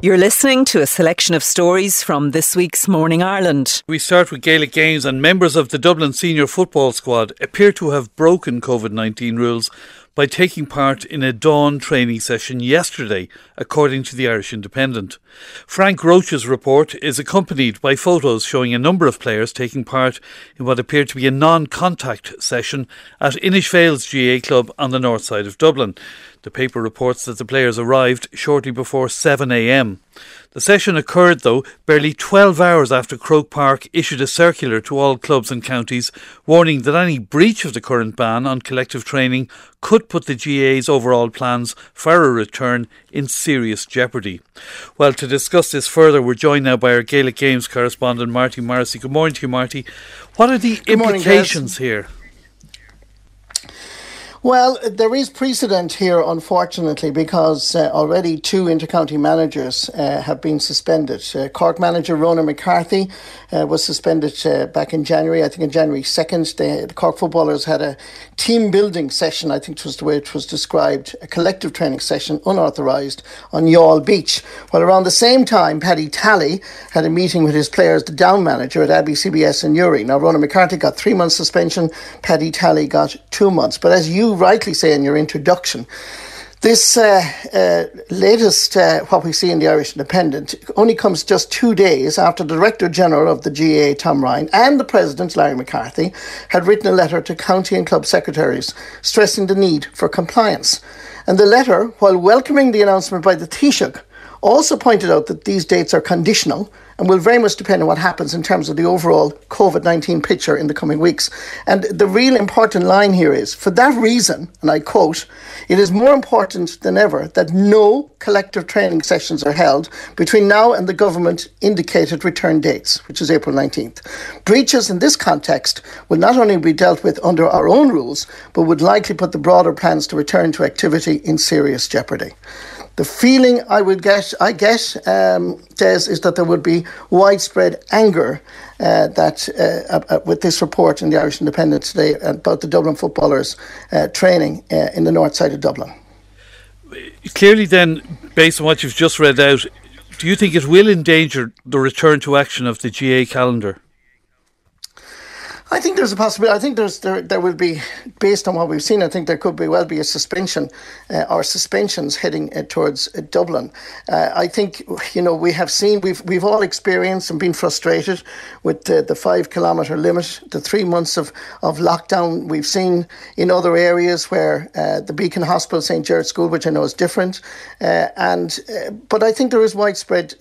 You're listening to a selection of stories from this week's Morning Ireland. We start with Gaelic Games, and members of the Dublin senior football squad appear to have broken COVID 19 rules by taking part in a dawn training session yesterday, according to the Irish Independent. Frank Roche's report is accompanied by photos showing a number of players taking part in what appeared to be a non contact session at Innisfails GAA club on the north side of Dublin. The paper reports that the players arrived shortly before 7am. The session occurred, though, barely 12 hours after Croke Park issued a circular to all clubs and counties warning that any breach of the current ban on collective training could put the GAA's overall plans for a return in serious jeopardy. Well, to discuss this further, we're joined now by our Gaelic Games correspondent, Marty Morrissey. Good morning to you, Marty. What are the Good morning, implications here? Well, there is precedent here, unfortunately, because uh, already two intercounty managers uh, have been suspended. Uh, Cork manager Ronan McCarthy uh, was suspended uh, back in January, I think in January 2nd. The, the Cork footballers had a team building session, I think it was the way it was described, a collective training session, unauthorised, on Youghal Beach. Well, around the same time, Paddy Tally had a meeting with his players, the down manager at Abbey CBS in Newry. Now, Ronan McCarthy got three months suspension, Paddy Tally got two months. But as you rightly say in your introduction, this uh, uh, latest, uh, what we see in the Irish Independent, only comes just two days after the Director General of the GAA, Tom Ryan, and the President, Larry McCarthy, had written a letter to county and club secretaries stressing the need for compliance. And the letter, while welcoming the announcement by the Taoiseach, also pointed out that these dates are conditional and will very much depend on what happens in terms of the overall COVID 19 picture in the coming weeks. And the real important line here is for that reason, and I quote, it is more important than ever that no collective training sessions are held between now and the government indicated return dates, which is April 19th. Breaches in this context will not only be dealt with under our own rules, but would likely put the broader plans to return to activity in serious jeopardy. The feeling I would get, I get, um, Des, is that there would be widespread anger uh, that uh, uh, with this report in the Irish Independent today about the Dublin footballers uh, training uh, in the north side of Dublin. Clearly, then, based on what you've just read out, do you think it will endanger the return to action of the GAA calendar? I think there's a possibility. I think there's there there will be, based on what we've seen, I think there could be well be a suspension uh, or suspensions heading uh, towards uh, Dublin. Uh, I think you know we have seen we've we've all experienced and been frustrated with the five kilometre limit, the three months of of lockdown. We've seen in other areas where uh, the Beacon Hospital, St Gerard School, which I know is different, uh, and but I think there is widespread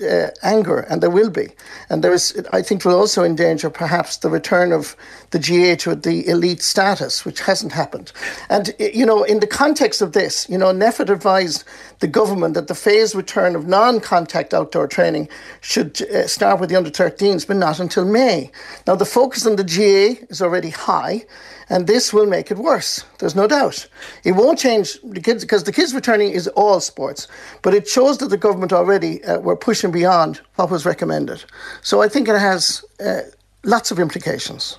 anger, and there will be, and there is I think will also endanger perhaps the return of the GAA to the elite status, which hasn't happened. And, you know, in the context of this, you know, NPHET advised the government that the phased return of non contact outdoor training should uh, start with the under 13s, but not until May. Now, the focus on the GAA is already high, and this will make it worse. There's no doubt. It won't change the kids because the kids returning is all sports, but it shows that the government already uh, were pushing beyond what was recommended. So I think it has uh, lots of implications.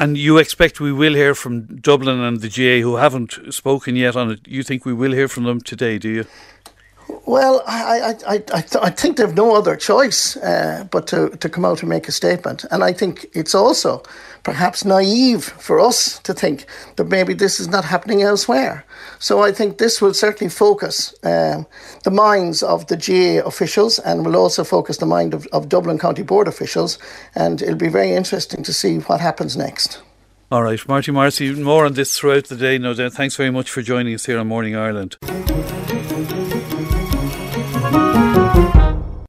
And you expect we will hear from Dublin and the GAA who haven't spoken yet on it. You think we will hear from them today, do you? Well, I, I, I, I, th- I think they've no other choice uh, but to, to come out and make a statement. And I think it's also perhaps naive for us to think that maybe this is not happening elsewhere. So I think this will certainly focus um, the minds of the GAA officials and will also focus the mind of, of Dublin County Board officials. And it'll be very interesting to see what happens next. All right, Marty Marcy, more on this throughout the day, no doubt. Thanks very much for joining us here on Morning Ireland.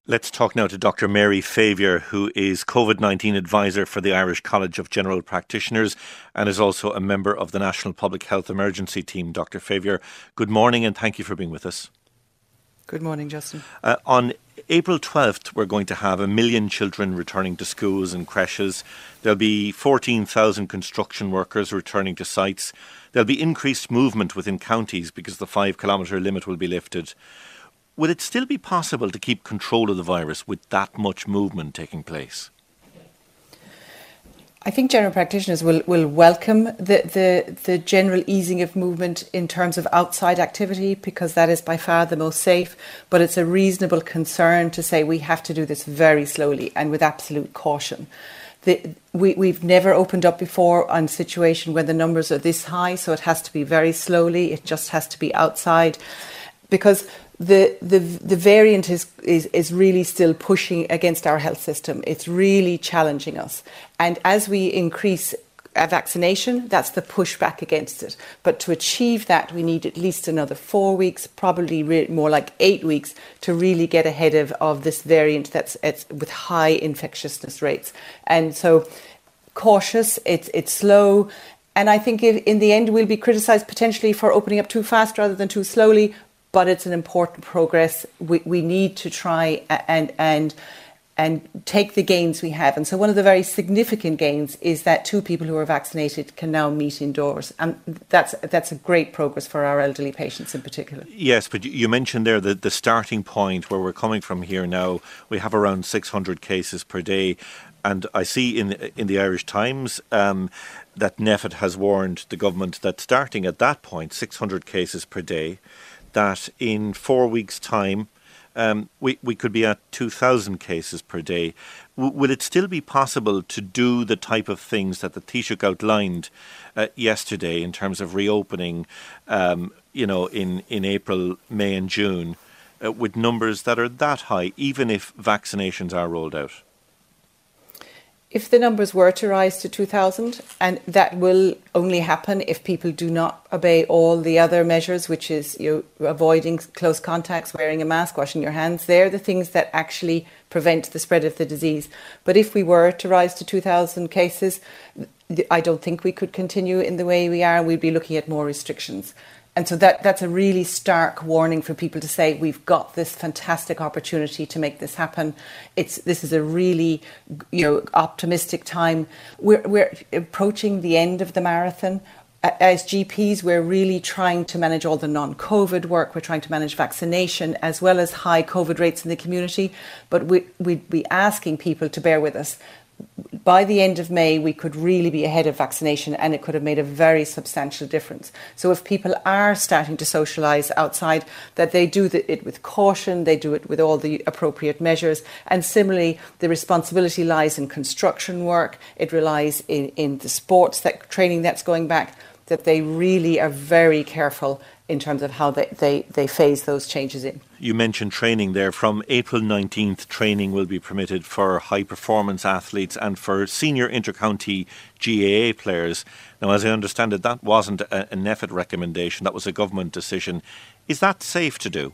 Let's talk now to Dr. Mary Favier, who is COVID 19 advisor for the Irish College of General Practitioners and is also a member of the National Public Health Emergency Team. Dr. Favier, good morning and thank you for being with us. Good morning, Justin. Uh, on April 12th, we're going to have a million children returning to schools and creches. There'll be 14,000 construction workers returning to sites. There'll be increased movement within counties because the five kilometre limit will be lifted. Would it still be possible to keep control of the virus with that much movement taking place? I think general practitioners will, will welcome the, the, the general easing of movement in terms of outside activity because that is by far the most safe. But it's a reasonable concern to say we have to do this very slowly and with absolute caution. The, we, we've never opened up before on a situation where the numbers are this high, so it has to be very slowly. It just has to be outside because the, the, the variant is, is, is really still pushing against our health system. It's really challenging us. And as we increase a vaccination, that's the pushback against it. But to achieve that, we need at least another four weeks, probably re- more like eight weeks, to really get ahead of, of this variant that's with high infectiousness rates. And so, cautious, it's, it's slow. And I think if, in the end, we'll be criticised potentially for opening up too fast rather than too slowly but it's an important progress. We, we need to try and and and take the gains we have. And so one of the very significant gains is that two people who are vaccinated can now meet indoors. And that's that's a great progress for our elderly patients in particular. Yes, but you mentioned there that the starting point where we're coming from here now, we have around 600 cases per day. And I see in in the Irish Times um, that NPHET has warned the government that starting at that point, 600 cases per day, that in four weeks' time, um, we, we could be at 2,000 cases per day. W- will it still be possible to do the type of things that the Taoiseach outlined uh, yesterday in terms of reopening, um, you know, in, in April, May, and June, uh, with numbers that are that high, even if vaccinations are rolled out? If the numbers were to rise to 2,000, and that will only happen if people do not obey all the other measures, which is you know, avoiding close contacts, wearing a mask, washing your hands, they're the things that actually prevent the spread of the disease. But if we were to rise to 2,000 cases, I don't think we could continue in the way we are. We'd be looking at more restrictions. And so that, that's a really stark warning for people to say, we've got this fantastic opportunity to make this happen. It's, this is a really you know, optimistic time. We're, we're approaching the end of the marathon. As GPs, we're really trying to manage all the non COVID work. We're trying to manage vaccination as well as high COVID rates in the community. But we, we'd be asking people to bear with us by the end of May, we could really be ahead of vaccination and it could have made a very substantial difference. So, if people are starting to socialise outside, that they do it with caution, they do it with all the appropriate measures. And similarly, the responsibility lies in construction work, it relies in, in the sports that training that's going back, that they really are very careful in terms of how they, they, they phase those changes in. You mentioned training there. From April 19th, training will be permitted for high performance athletes and for senior intercounty GAA players. Now, as I understand it, that wasn't a, a NPHET recommendation, that was a government decision. Is that safe to do?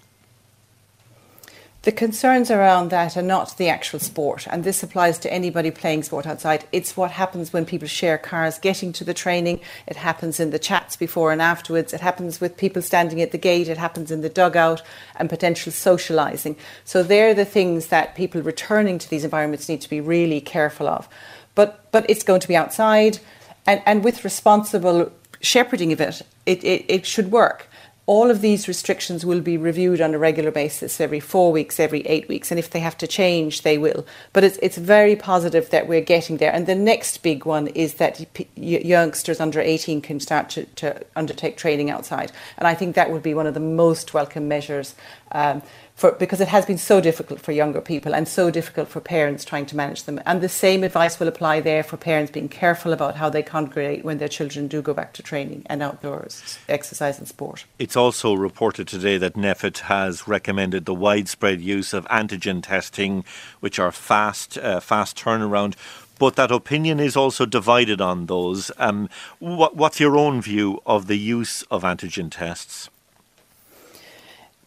The concerns around that are not the actual sport, and this applies to anybody playing sport outside. It's what happens when people share cars getting to the training. It happens in the chats before and afterwards. It happens with people standing at the gate. It happens in the dugout and potential socialising. So they're the things that people returning to these environments need to be really careful of. But but it's going to be outside, and, and with responsible shepherding of it, it, it, it should work all of these restrictions will be reviewed on a regular basis every four weeks, every eight weeks, and if they have to change, they will. But it's, it's very positive that we're getting there. And the next big one is that youngsters under 18 can start to, to undertake training outside. And I think that would be one of the most welcome measures. Um, for, because it has been so difficult for younger people and so difficult for parents trying to manage them. And the same advice will apply there for parents being careful about how they congregate when their children do go back to training and outdoors exercise and sport. It's also reported today that NPHET has recommended the widespread use of antigen testing, which are fast, uh, fast turnaround but that opinion is also divided on those. Um, what, what's your own view of the use of antigen tests?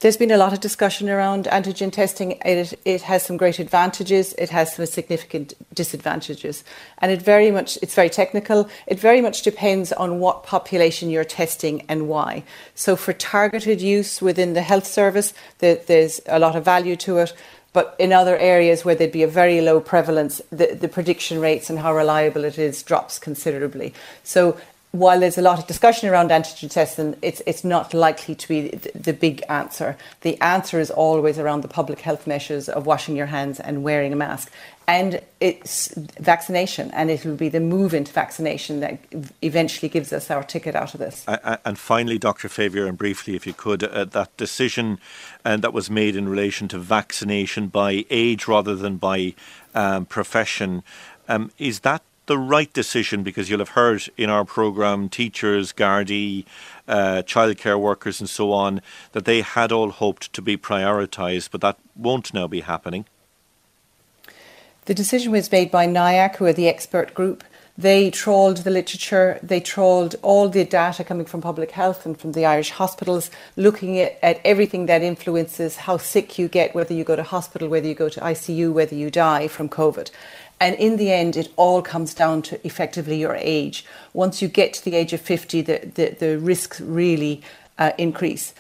There's been a lot of discussion around antigen testing. It, it has some great advantages. It has some significant disadvantages, and it very much it's very technical. It very much depends on what population you're testing and why. So for targeted use within the health service, there's a lot of value to it. But in other areas where there'd be a very low prevalence, the, the prediction rates and how reliable it is drops considerably. So while there's a lot of discussion around antigen testing, it's it's not likely to be the, the, big answer. The answer is always around the public health measures of washing your hands and wearing a mask, and it's vaccination, and it will be the move into vaccination that eventually gives us our ticket out of this. And finally, Dr. Favier, and briefly, if you could, uh, that decision and uh, that was made in relation to vaccination by age rather than by um, profession. Um, is that the right decision because you'll have heard in our programme teachers, Gardaí, uh, childcare workers, and so on that they had all hoped to be prioritised, but that won't now be happening. The decision was made by NIAC, who are the expert group. They trawled the literature, they trawled all the data coming from public health and from the Irish hospitals, looking at, at everything that influences how sick you get, whether you go to hospital, whether you go to ICU, whether you die from COVID. And in the end, it all comes down to effectively your age. Once you get to the age of 50, the, the, the risks really uh, increase.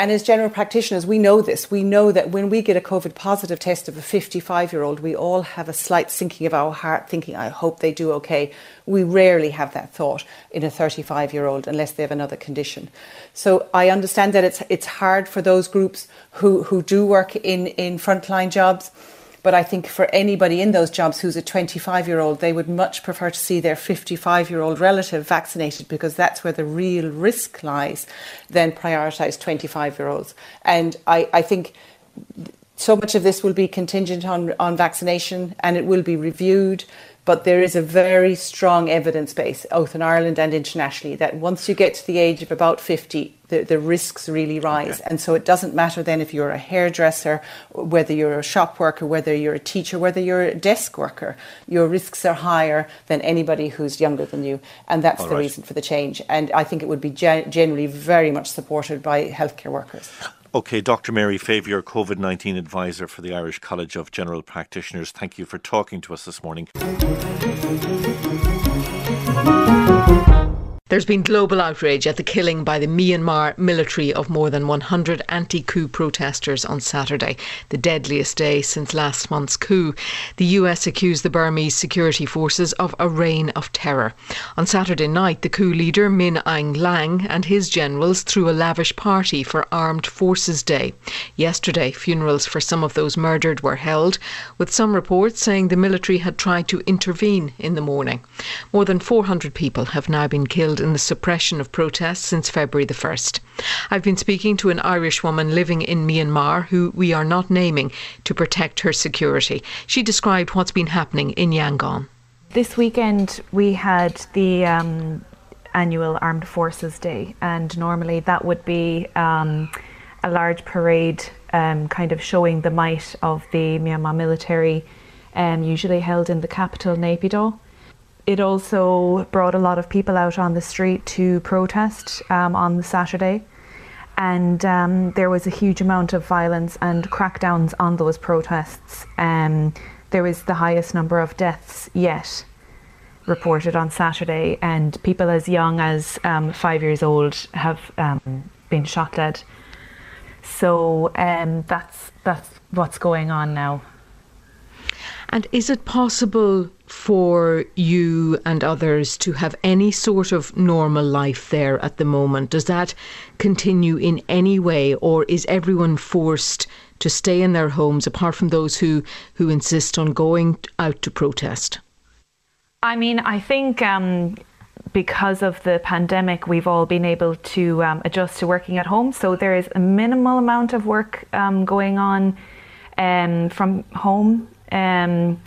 And as general practitioners, we know this. We know that when we get a COVID positive test of a 55 year old, we all have a slight sinking of our heart, thinking, I hope they do okay. We rarely have that thought in a 35 year old unless they have another condition. So I understand that it's, it's hard for those groups who, who do work in, in frontline jobs. But I think for anybody in those jobs who's a 25 year old, they would much prefer to see their 55 year old relative vaccinated because that's where the real risk lies than prioritise 25 year olds. And I, I think so much of this will be contingent on, on vaccination and it will be reviewed. But there is a very strong evidence base, both in Ireland and internationally, that once you get to the age of about 50, the, the risks really rise. Okay. And so it doesn't matter then if you're a hairdresser, whether you're a shop worker, whether you're a teacher, whether you're a desk worker, your risks are higher than anybody who's younger than you. And that's All the right. reason for the change. And I think it would be gen- generally very much supported by healthcare workers. Okay, Dr. Mary Favier, COVID 19 advisor for the Irish College of General Practitioners, thank you for talking to us this morning. There's been global outrage at the killing by the Myanmar military of more than 100 anti coup protesters on Saturday, the deadliest day since last month's coup. The US accused the Burmese security forces of a reign of terror. On Saturday night, the coup leader Min Aung Hlaing and his generals threw a lavish party for Armed Forces Day. Yesterday, funerals for some of those murdered were held, with some reports saying the military had tried to intervene in the morning. More than 400 people have now been killed in the suppression of protests since February the 1st. I've been speaking to an Irish woman living in Myanmar who we are not naming to protect her security. She described what's been happening in Yangon. This weekend we had the um, annual Armed Forces Day, and normally that would be um, a large parade, um, kind of showing the might of the Myanmar military, um, usually held in the capital, Naypyidaw it also brought a lot of people out on the street to protest um, on the Saturday. And um, there was a huge amount of violence and crackdowns on those protests. Um, there was the highest number of deaths yet reported on Saturday, and people as young as um, five years old have um, been shot dead. So um, that's that's what's going on now. And is it possible for you and others to have any sort of normal life there at the moment? Does that continue in any way, or is everyone forced to stay in their homes apart from those who, who insist on going out to protest? I mean, I think um, because of the pandemic, we've all been able to um, adjust to working at home. So there is a minimal amount of work um, going on um, from home. Um,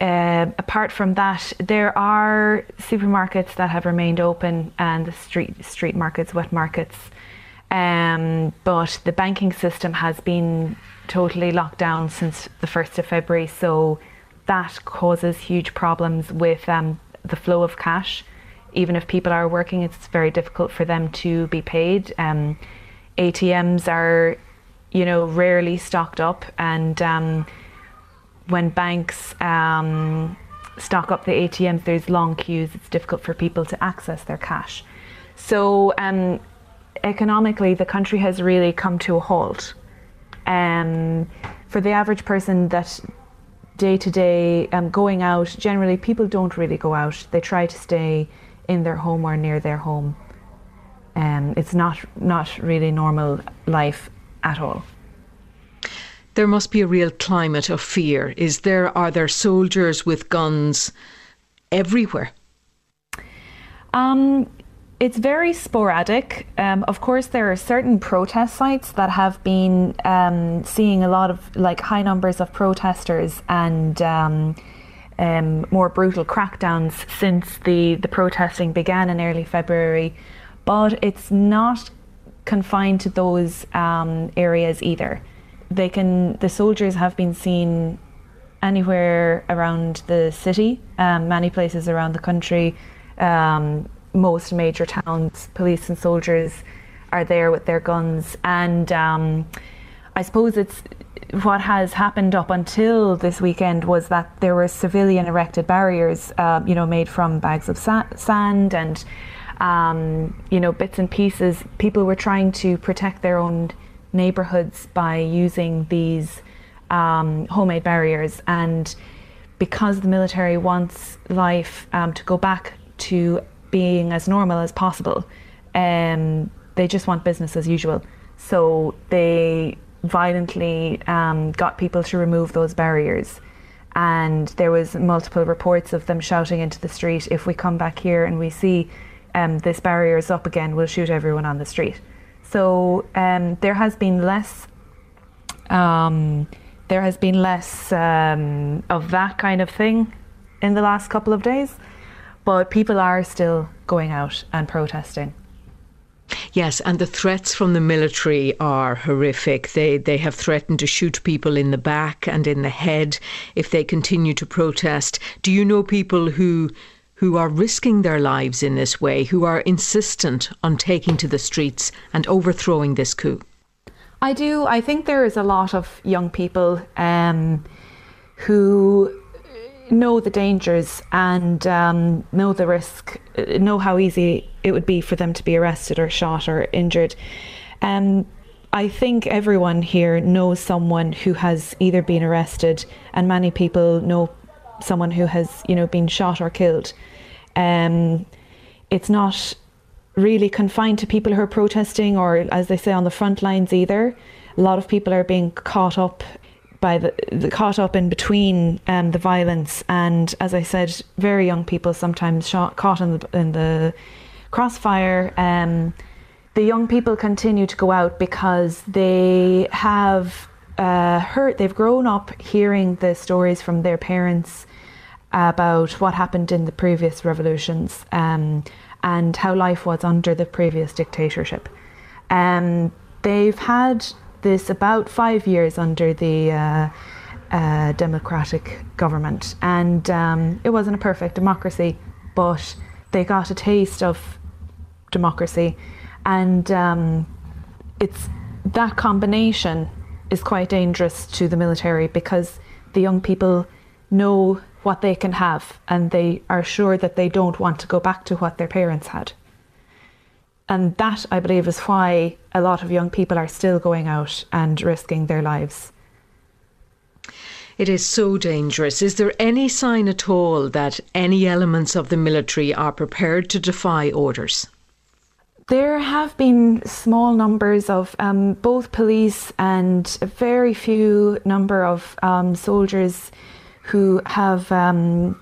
uh, apart from that, there are supermarkets that have remained open and the street street markets, wet markets. Um, but the banking system has been totally locked down since the 1st of February, so that causes huge problems with um, the flow of cash. Even if people are working, it's very difficult for them to be paid. Um, ATMs are, you know, rarely stocked up, and um, when banks um, stock up the ATMs, there's long queues. It's difficult for people to access their cash. So um, economically, the country has really come to a halt. Um, for the average person that day to day um, going out, generally people don't really go out. They try to stay in their home or near their home. Um, it's not not really normal life at all. There must be a real climate of fear. Is there? Are there soldiers with guns everywhere? Um, it's very sporadic. Um, of course, there are certain protest sites that have been um, seeing a lot of like high numbers of protesters and um, um more brutal crackdowns since the, the protesting began in early February. But it's not confined to those um, areas either. They can the soldiers have been seen anywhere around the city, um, many places around the country. Um, most major towns, police and soldiers are there with their guns. And um, I suppose it's what has happened up until this weekend was that there were civilian erected barriers, uh, you know, made from bags of sa- sand and, um, you know, bits and pieces. People were trying to protect their own neighborhoods by using these um, homemade barriers. And because the military wants life um, to go back to being as normal as possible. Um, they just want business as usual. So they violently um, got people to remove those barriers. And there was multiple reports of them shouting into the street, if we come back here and we see um, this barrier is up again, we'll shoot everyone on the street. So um, there has been less um, there has been less um, of that kind of thing in the last couple of days. But people are still going out and protesting. Yes, and the threats from the military are horrific. They they have threatened to shoot people in the back and in the head if they continue to protest. Do you know people who who are risking their lives in this way, who are insistent on taking to the streets and overthrowing this coup? I do. I think there is a lot of young people um, who know the dangers and um, know the risk, know how easy it would be for them to be arrested or shot or injured. Um, I think everyone here knows someone who has either been arrested, and many people know someone who has, you know, been shot or killed. Um, it's not really confined to people who are protesting or, as they say, on the front lines either. A lot of people are being caught up by the, the caught up in between um, the violence and, as I said, very young people sometimes shot, caught in the, in the crossfire. Um, the young people continue to go out because they have uh, heard, they've grown up hearing the stories from their parents about what happened in the previous revolutions um, and how life was under the previous dictatorship. Um, they've had this about five years under the uh, uh, democratic government, and um, it wasn't a perfect democracy, but they got a taste of democracy, and um, it's that combination is quite dangerous to the military because the young people know what they can have and they are sure that they don't want to go back to what their parents had. And that, I believe, is why a lot of young people are still going out and risking their lives. It is so dangerous. Is there any sign at all that any elements of the military are prepared to defy orders? There have been small numbers of um, both police and a very few number of um, soldiers who have um,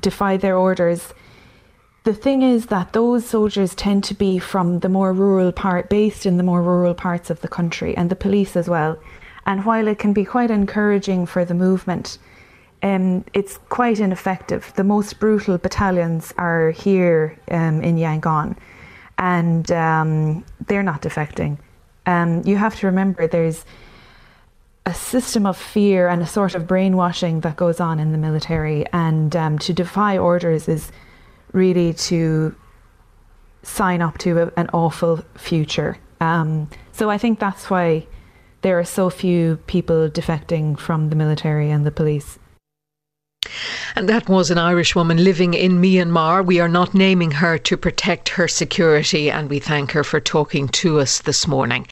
defied their orders the thing is that those soldiers tend to be from the more rural part, based in the more rural parts of the country, and the police as well. And while it can be quite encouraging for the movement, um, it's quite ineffective. The most brutal battalions are here um, in Yangon, and um, they're not defecting. Um, you have to remember there's a system of fear and a sort of brainwashing that goes on in the military, and um, to defy orders is really to sign up to a, an awful future. Um, so I think that's why there are so few people defecting from the military and the police. And that was an Irish woman living in Myanmar. We are not naming her to protect her security, and we thank her for talking to us this morning.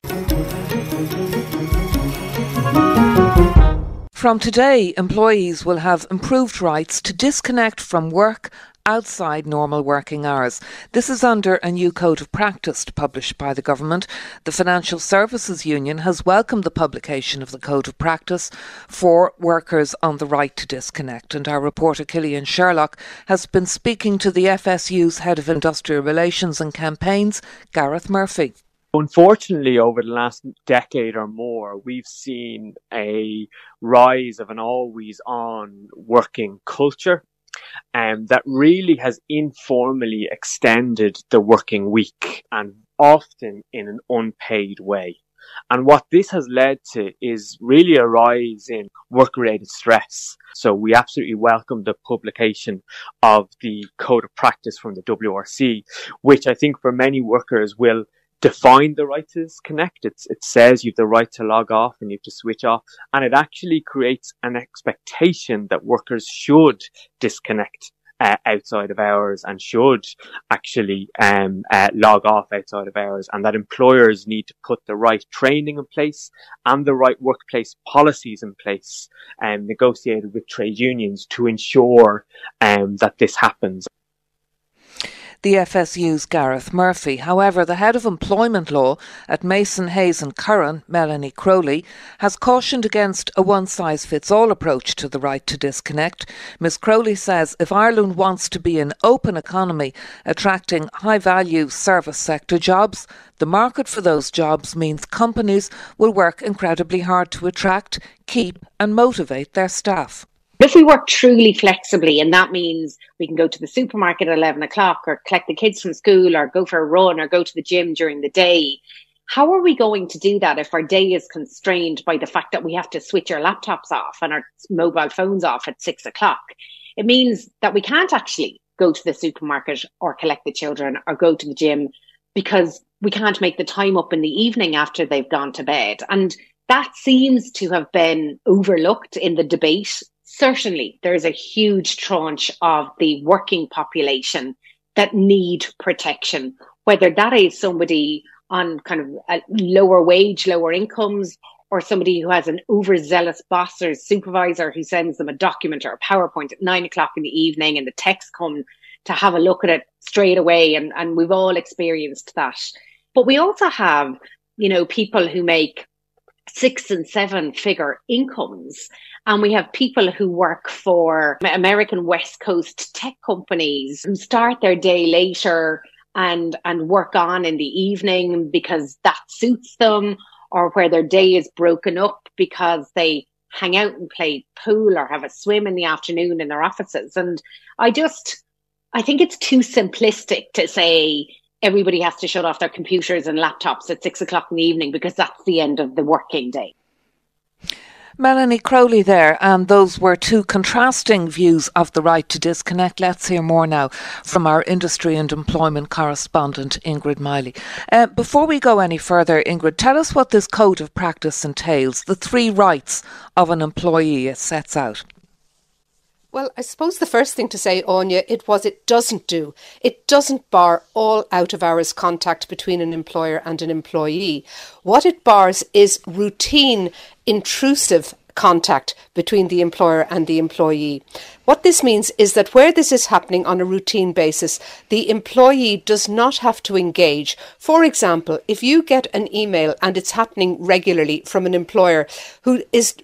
From today, employees will have improved rights to disconnect from work outside normal working hours. This is under a new code of practice published by the government. The Financial Services Union has welcomed the publication of the code of practice for workers on the right to disconnect. And our reporter Cillian Sherlock has been speaking to the FSU's head of industrial relations and campaigns, Gareth Murphy. Unfortunately, over the last decade or more, we've seen a rise of an always on working culture um, that really has informally extended the working week and often in an unpaid way. And what this has led to is really a rise in work related stress. So we absolutely welcome the publication of the code of practice from the WRC, which I think for many workers will define the right to disconnect. It's, it says you have the right to log off and you have to switch off. And it actually creates an expectation that workers should disconnect uh, outside of hours and should actually um, uh, log off outside of hours and that employers need to put the right training in place and the right workplace policies in place and um, negotiated with trade unions to ensure um, that this happens the FSU's Gareth Murphy. However, the head of employment law at Mason Hayes and Curran, Melanie Crowley, has cautioned against a one size fits all approach to the right to disconnect. Ms Crowley says if Ireland wants to be an open economy attracting high value service sector jobs, the market for those jobs means companies will work incredibly hard to attract, keep and motivate their staff. If we work truly flexibly, and that means we can go to the supermarket at 11 o'clock or collect the kids from school or go for a run or go to the gym during the day, how are we going to do that if our day is constrained by the fact that we have to switch our laptops off and our mobile phones off at six o'clock? It means that we can't actually go to the supermarket or collect the children or go to the gym because we can't make the time up in the evening after they've gone to bed. And that seems to have been overlooked in the debate certainly there's a huge tranche of the working population that need protection, whether that is somebody on kind of a lower wage, lower incomes, or somebody who has an overzealous boss or supervisor who sends them a document or a PowerPoint at nine o'clock in the evening and the text come to have a look at it straight away. And, and we've all experienced that. But we also have, you know, people who make six and seven figure incomes. And we have people who work for American West Coast tech companies who start their day later and, and work on in the evening because that suits them or where their day is broken up because they hang out and play pool or have a swim in the afternoon in their offices. And I just, I think it's too simplistic to say everybody has to shut off their computers and laptops at six o'clock in the evening because that's the end of the working day. Melanie Crowley there, and those were two contrasting views of the right to disconnect. Let's hear more now from our industry and employment correspondent, Ingrid Miley. Uh, before we go any further, Ingrid, tell us what this code of practice entails, the three rights of an employee it sets out. Well, I suppose the first thing to say, Anya, it was it doesn't do. It doesn't bar all out of hours contact between an employer and an employee. What it bars is routine, intrusive contact between the employer and the employee. What this means is that where this is happening on a routine basis, the employee does not have to engage. For example, if you get an email and it's happening regularly from an employer who is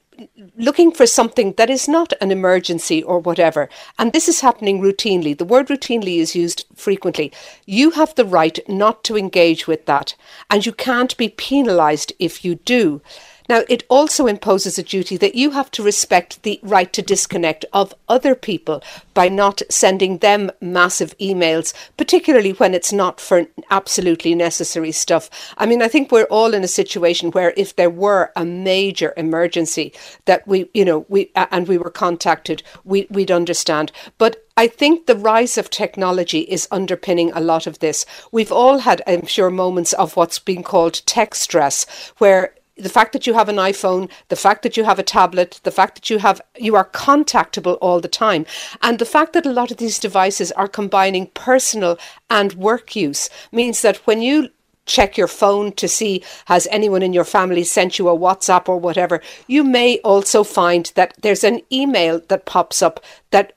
looking for something that is not an emergency or whatever, and this is happening routinely, the word routinely is used frequently, you have the right not to engage with that, and you can't be penalised if you do. Now, it also imposes a duty that you have to respect the right to disconnect of other people by not sending them massive emails, particularly when it's not for absolutely necessary stuff. I mean, I think we're all in a situation where if there were a major emergency that we, you know, we and we were contacted, we, we'd understand. But I think the rise of technology is underpinning a lot of this. We've all had, I'm sure, moments of what's being called tech stress, where the fact that you have an iPhone, the fact that you have a tablet, the fact that you have you are contactable all the time, and the fact that a lot of these devices are combining personal and work use means that when you check your phone to see has anyone in your family sent you a WhatsApp or whatever, you may also find that there's an email that pops up that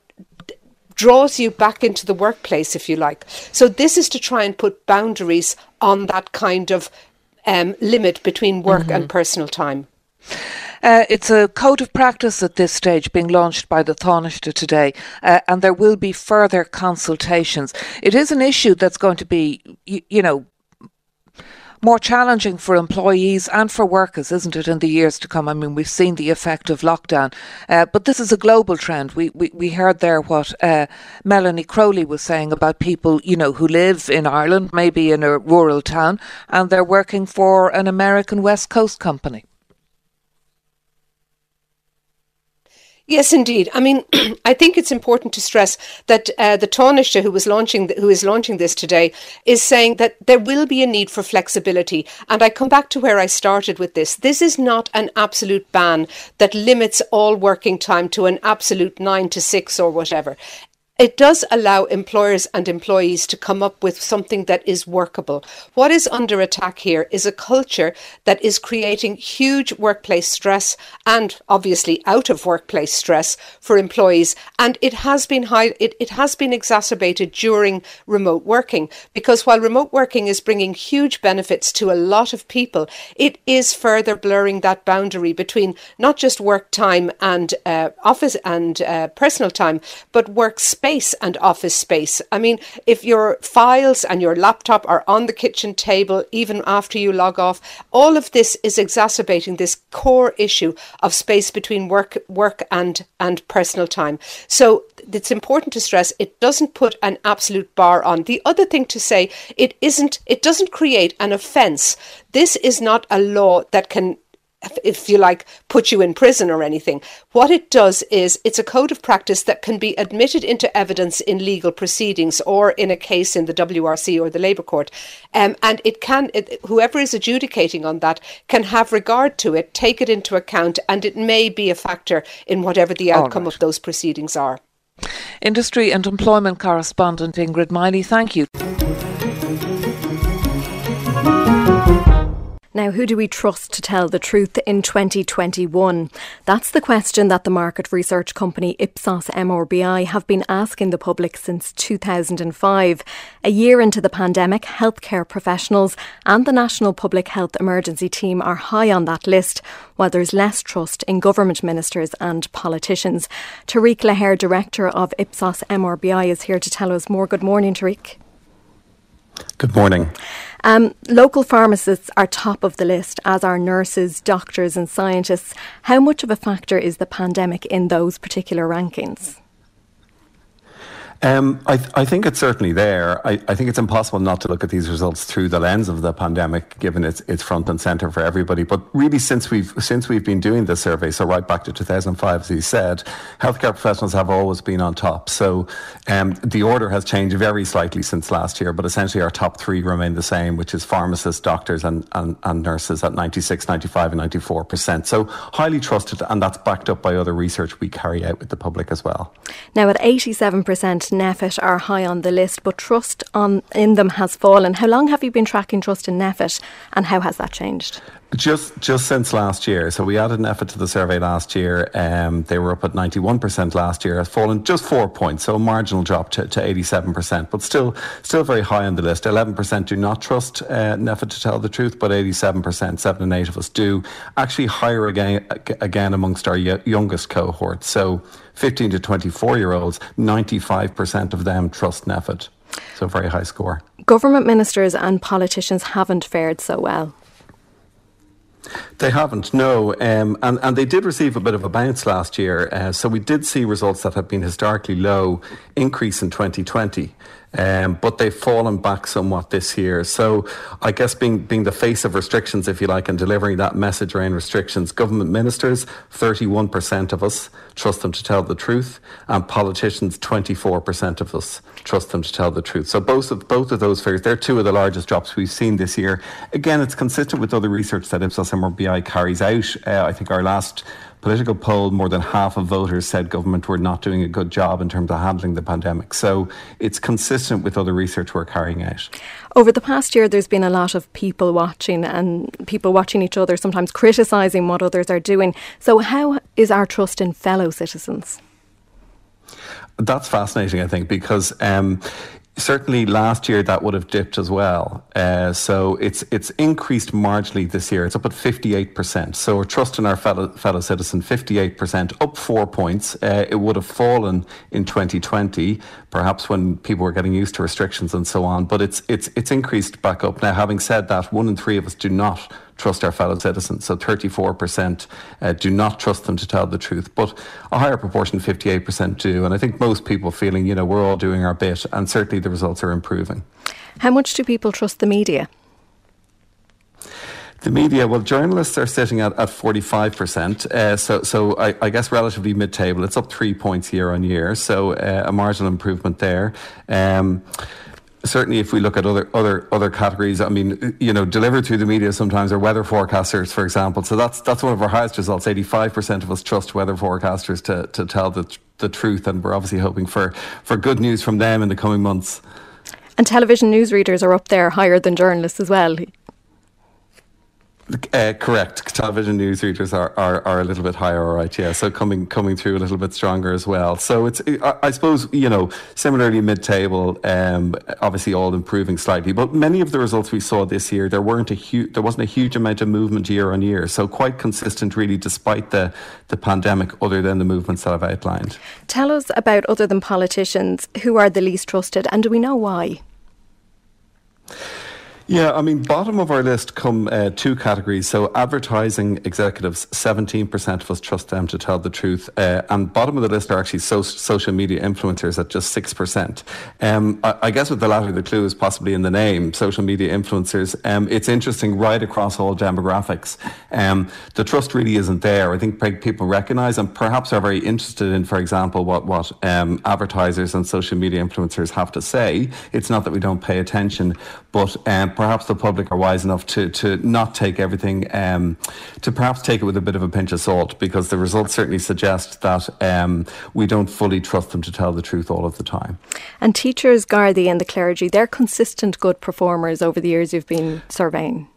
draws you back into the workplace, if you like. So this is to try and put boundaries on that kind of um, limit between work mm-hmm. and personal time. Uh, it's a code of practice at this stage being launched by the Taoiseach today, uh, and there will be further consultations. It is an issue that's going to be, you, you know, more challenging for employees and for workers, isn't it, in the years to come? I mean, we've seen the effect of lockdown, uh, but this is a global trend. We we, we heard there what uh, Melanie Crowley was saying about people, you know, who live in Ireland, maybe in a rural town, and they're working for an American West Coast company. Yes, indeed. I mean, I think it's important to stress that uh, the Taoiseach, who was launching, who is launching this today, is saying that there will be a need for flexibility. And I come back to where I started with this. This is not an absolute ban that limits all working time to an absolute nine to six or whatever it does allow employers and employees to come up with something that is workable. What is under attack here is a culture that is creating huge workplace stress and obviously out of workplace stress for employees. And it has been high, it, it has been exacerbated during remote working because while remote working is bringing huge benefits to a lot of people, it is further blurring that boundary between not just work time and uh, office and uh, personal time, but work space space and office space. I mean, if your files and your laptop are on the kitchen table, even after you log off, all of this is exacerbating this core issue of space between work, work and, and personal time. So it's important to stress it doesn't put an absolute bar on. The other thing to say, it isn't, it doesn't create an offence. This is not a law that can if you like, put you in prison or anything. What it does is it's a code of practice that can be admitted into evidence in legal proceedings or in a case in the WRC or the Labour Court. Um, and it can, it, whoever is adjudicating on that can have regard to it, take it into account, and it may be a factor in whatever the outcome right. of those proceedings are. Industry and employment correspondent Ingrid Miley, thank you. Now, who do we trust to tell the truth in 2021? That's the question that the market research company Ipsos MRBI have been asking the public since 2005. A year into the pandemic, healthcare professionals and the National Public Health Emergency Team are high on that list, while there's less trust in government ministers and politicians. Tariq Laher, Director of Ipsos MRBI, is here to tell us more. Good morning, Tariq. Good morning. Um, local pharmacists are top of the list, as are nurses, doctors, and scientists. How much of a factor is the pandemic in those particular rankings? Um, I, th- I, think it's certainly there. I, I, think it's impossible not to look at these results through the lens of the pandemic, given it's, it's front and center for everybody. But really, since we've since we've been doing this survey, so right back to 2005, as you said, healthcare professionals have always been on top. So um, the order has changed very slightly since last year, but essentially our top three remain the same, which is pharmacists, doctors, and, and, and nurses at 96, 95, and 94 percent. So highly trusted, and that's backed up by other research we carry out with the public as well. Now, at 87 percent NPHET are high on the list, but trust on in them has fallen. How long have you been tracking trust in NPHET, and how has that changed? Just just since last year. So we added NPHET to the survey last year. Um, they were up at 91% last year, has fallen just four points, so a marginal drop to, to 87%, but still still very high on the list. 11% do not trust uh, NPHET to tell the truth, but 87%, seven and eight of us do. Actually higher again, again amongst our youngest cohort. So 15 to 24 year olds, 95% of them trust NPHET. So very high score. Government ministers and politicians haven't fared so well. They haven't, no. Um, and, and they did receive a bit of a bounce last year. Uh, so we did see results that have been historically low increase in 2020. Um, but they've fallen back somewhat this year. So I guess being being the face of restrictions, if you like, and delivering that message around restrictions, government ministers, 31% of us trust them to tell the truth, and politicians, 24% of us trust them to tell the truth. So both of both of those figures, they're two of the largest drops we've seen this year. Again, it's consistent with other research that Ipsos MRBI carries out. Uh, I think our last political poll, more than half of voters said government were not doing a good job in terms of handling the pandemic. So it's consistent with other research we're carrying out. Over the past year, there's been a lot of people watching and people watching each other, sometimes criticising what others are doing. So, how is our trust in fellow citizens? that's fascinating, I think, because um, Certainly, last year that would have dipped as well. Uh, so it's it's increased marginally this year. It's up at fifty eight percent. So we're trusting our fellow fellow citizen fifty eight percent, up four points. Uh, it would have fallen in twenty twenty, perhaps when people were getting used to restrictions and so on. But it's it's it's increased back up now. Having said that, one in three of us do not trust our fellow citizens. So 34% uh, do not trust them to tell the truth, but a higher proportion, 58%, do. And I think most people feeling, you know, we're all doing our bit, and certainly the results are improving. How much do people trust the media? The media, well, journalists are sitting at, at 45%. Uh, so, so I, I, guess relatively mid table. It's up three points year on year. So uh, a marginal improvement there. Um, certainly if we look at other other other categories, I mean, you know, delivered through the media sometimes are weather forecasters, for example. So that's that's one of our highest results. Eighty five percent of us trust weather forecasters to to tell the the truth, and we're obviously hoping for for good news from them in the coming months. And television newsreaders are up there higher than journalists as well. Uh, correct. Television news readers are, are, are a little bit higher, all right. Yeah, so coming coming through a little bit stronger as well. So it's I, I suppose you know similarly mid table, um, obviously all improving slightly, but many of the results we saw this year there weren't a huge there wasn't a huge amount of movement year on year. So quite consistent really, despite the the pandemic, other than the movements that I've outlined. Tell us about other than politicians who are the least trusted, and do we know why? Yeah, I mean, bottom of our list come uh, two categories. So, advertising executives, 17% of us trust them to tell the truth. Uh, and bottom of the list are actually so- social media influencers at just 6%. Um, I-, I, guess with the latter, the clue is possibly in the name, social media influencers. Um, it's interesting right across all demographics. Um, the trust really isn't there. I think people recognize and perhaps are very interested in, for example, what, what um, advertisers and social media influencers have to say. It's not that we don't pay attention, but um, perhaps the public are wise enough to, to not take everything, um, to perhaps take it with a bit of a pinch of salt, because the results certainly suggest that um, we don't fully trust them to tell the truth all of the time. And teachers, Gardaí, and the clergy, they're consistent good performers over the years you've been surveying.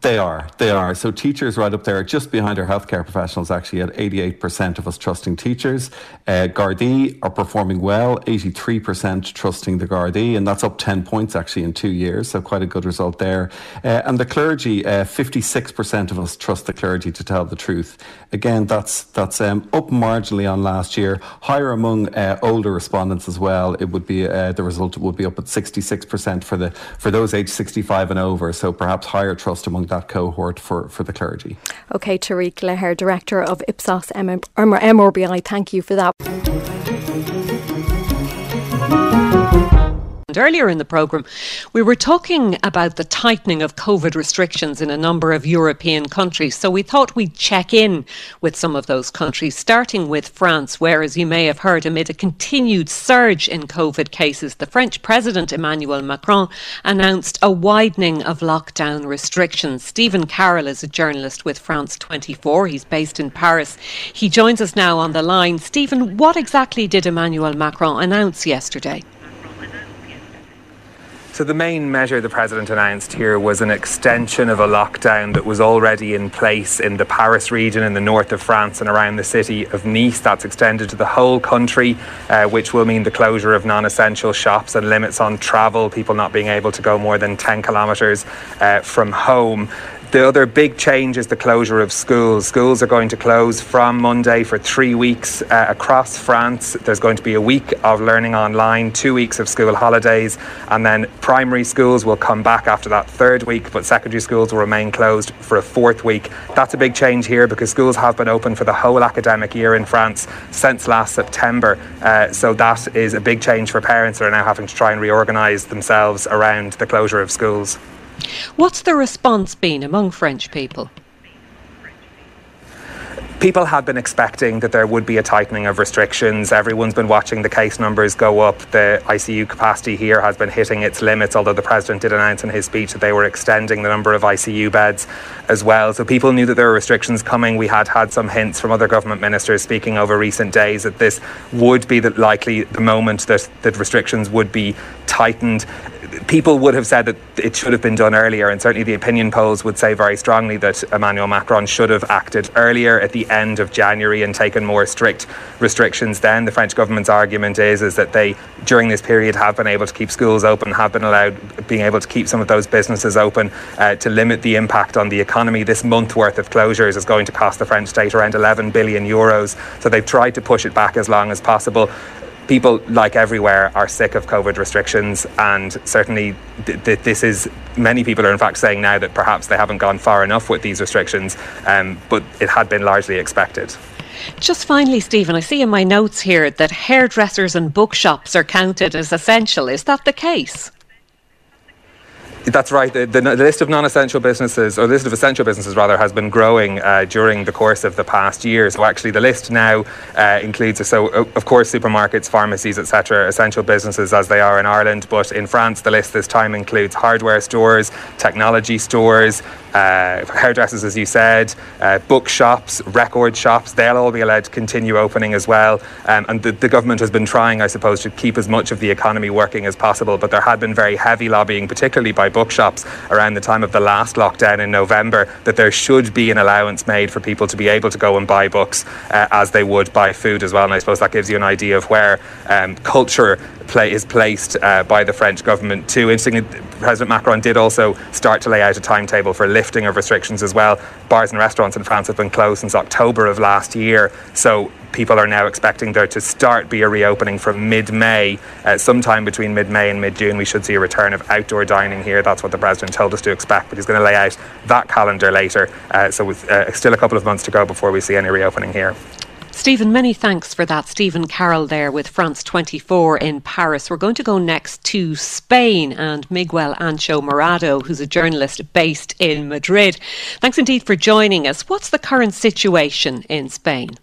They are. They are. So teachers right up there, just behind our healthcare professionals, actually at 88% of us trusting teachers. Uh, Gardaí are performing well, 83% trusting the Gardaí, and that's up 10 points actually in two years. So quite a good result there. Uh, and the clergy, uh, 56% of us trust the clergy to tell the truth. Again, that's that's um, up marginally on last year. Higher among uh, older respondents as well. It would be uh, the result would be up at 66% for the for those aged 65 and over. So perhaps higher trust among among that cohort for, for the clergy. Okay, Tariq Leher, Director of Ipsos MRBI, thank you for that. Earlier in the programme, we were talking about the tightening of COVID restrictions in a number of European countries. So we thought we'd check in with some of those countries, starting with France, where, as you may have heard, amid a continued surge in COVID cases, the French President Emmanuel Macron announced a widening of lockdown restrictions. Stephen Carroll is a journalist with France 24. He's based in Paris. He joins us now on the line. Stephen, what exactly did Emmanuel Macron announce yesterday? So, the main measure the president announced here was an extension of a lockdown that was already in place in the Paris region in the north of France and around the city of Nice. That's extended to the whole country, uh, which will mean the closure of non essential shops and limits on travel, people not being able to go more than 10 kilometres uh, from home. The other big change is the closure of schools. Schools are going to close from Monday for three weeks uh, across France. There's going to be a week of learning online, two weeks of school holidays, and then primary schools will come back after that third week, but secondary schools will remain closed for a fourth week. That's a big change here because schools have been open for the whole academic year in France since last September. Uh, so that is a big change for parents that are now having to try and reorganise themselves around the closure of schools. What's the response been among French people? people had been expecting that there would be a tightening of restrictions. Everyone's been watching the case numbers go up. The ICU capacity here has been hitting its limits, although the president did announce in his speech that they were extending the number of ICU beds as well. So people knew that there were restrictions coming. We had had some hints from other government ministers speaking over recent days that this would be the likely the moment that, that restrictions would be tightened people would have said that it should have been done earlier, and certainly the opinion polls would say very strongly that Emmanuel Macron should have acted earlier at the end of January and taken more strict restrictions then. The French government's argument is, is that they, during this period, have been able to keep schools open, have been allowed, being able to keep some of those businesses open uh, to limit the impact on the economy. This month worth of closures is going to cost the French state around 11 billion euros. So they've tried to push it back as long as possible people, like everywhere, are sick of COVID restrictions, and certainly th- th- this is many people are in fact saying now that perhaps they haven't gone far enough with these restrictions, um, but it had been largely expected. Just finally, Stephen, I see in my notes here that hairdressers and bookshops are counted as essential. Is that the case? That's right. The, the, the, list of non-essential businesses, or the list of essential businesses rather, has been growing uh, during the course of the past year. So actually, the list now uh, includes, so of course, supermarkets, pharmacies, etc., essential businesses as they are in Ireland. But in France, the list this time includes hardware stores, technology stores, uh, hairdressers, as you said, uh, bookshops, record shops, they'll all be allowed to continue opening as well. Um, and the, the, government has been trying, I suppose, to keep as much of the economy working as possible. But there had been very heavy lobbying, particularly by bookshops, around the time of the last lockdown in November, that there should be an allowance made for people to be able to go and buy books uh, as they would buy food as well. And I suppose that gives you an idea of where um, culture play is placed uh, by the French government too. Interestingly, President Macron did also start to lay out a timetable for lifting of restrictions as well. Bars and restaurants in France have been closed since October of last year, so people are now expecting there to start be a reopening from mid-May. Uh, sometime between mid-May and mid-June, we should see a return of outdoor dining here. That's what the president told us to expect, but he's going to lay out that calendar later. Uh, so with uh, still a couple of months to go before we see any reopening here. Stephen, many thanks for that. Stephen Carroll there with France 24 in Paris. We're going to go next to Spain and Miguel Ancho Morado, who's a journalist based in Madrid. Thanks indeed for joining us. What's the current situation in Spain?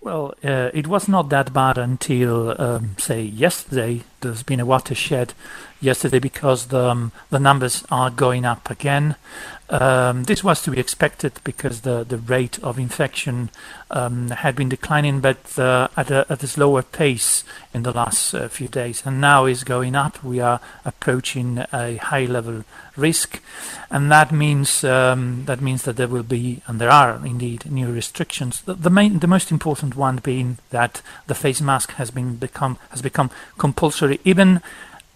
Well, uh, it was not that bad until, um, say, yesterday. There's been a watershed yesterday because the, um, the numbers are going up again. Um, this was to be expected because the, the rate of infection um, had been declining, but uh, at, a, at a slower pace in the last uh, few days, and now is going up. We are approaching a high level risk, and that means um, that means that there will be, and there are indeed, new restrictions. The, the, main, the most important one being that the face mask has been become has become compulsory, even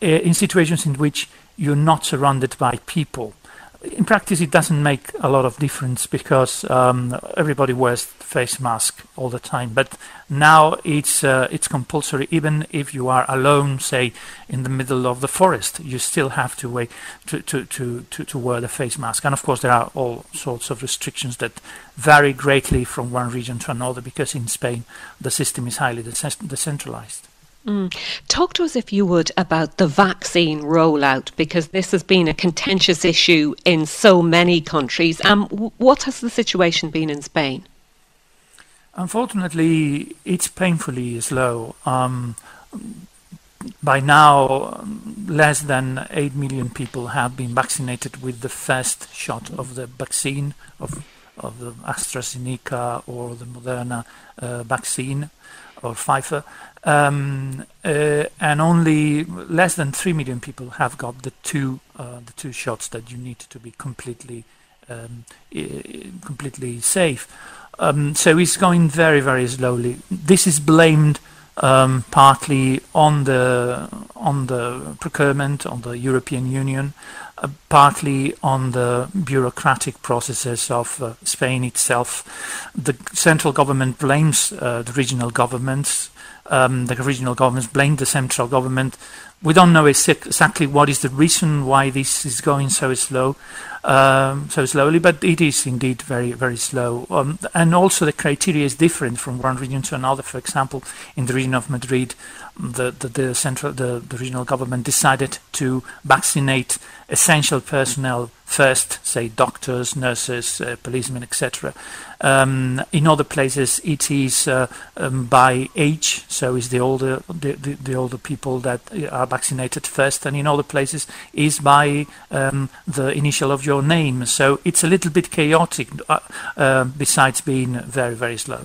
uh, in situations in which you're not surrounded by people in practice, it doesn't make a lot of difference because um, everybody wears face mask all the time. But now it's uh, it's compulsory, even if you are alone, say in the middle of the forest, you still have to wear to, to, to, to, to wear the face mask. And of course, there are all sorts of restrictions that vary greatly from one region to another because in Spain the system is highly decentralized. Mm. Talk to us, if you would, about the vaccine rollout, because this has been a contentious issue in so many countries. Um, what has the situation been in Spain? Unfortunately, it's painfully slow. Um, by now, less than 8 million people have been vaccinated with the first shot of the vaccine, of, of the AstraZeneca or the Moderna uh, vaccine or Pfizer um, uh, and only less than three million people have got the two uh, the two shots that you need to be completely um, completely safe. Um, so it's going very very slowly. This is blamed um, partly on the on the procurement on the European Union, uh, partly on the bureaucratic processes of uh, Spain itself. The central government blames uh, the regional governments um, the regional governments blame the central government. We don't know exactly what is the reason why this is going so slow, um, so slowly, but it is indeed very, very slow. Um, and also the criteria is different from one region to another. For example, in the region of Madrid, the, the, the central, the, the regional government decided to vaccinate essential personnel first, say doctors, nurses, uh, policemen, etc. Um, in other places, it is uh, um, by age, so it's the older the, the, the, older people that are vaccinated first, and in other places is by um, the initial of your name. So it's a little bit chaotic, uh, uh besides being very very slow.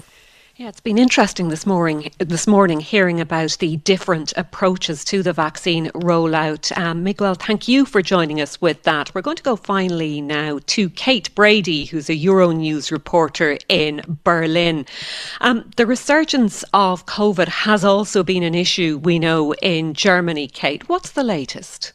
Yeah, it's been interesting this morning. This morning, hearing about the different approaches to the vaccine rollout. Um, Miguel, thank you for joining us with that. We're going to go finally now to Kate Brady, who's a Euronews reporter in Berlin. Um, the resurgence of COVID has also been an issue we know in Germany. Kate, what's the latest?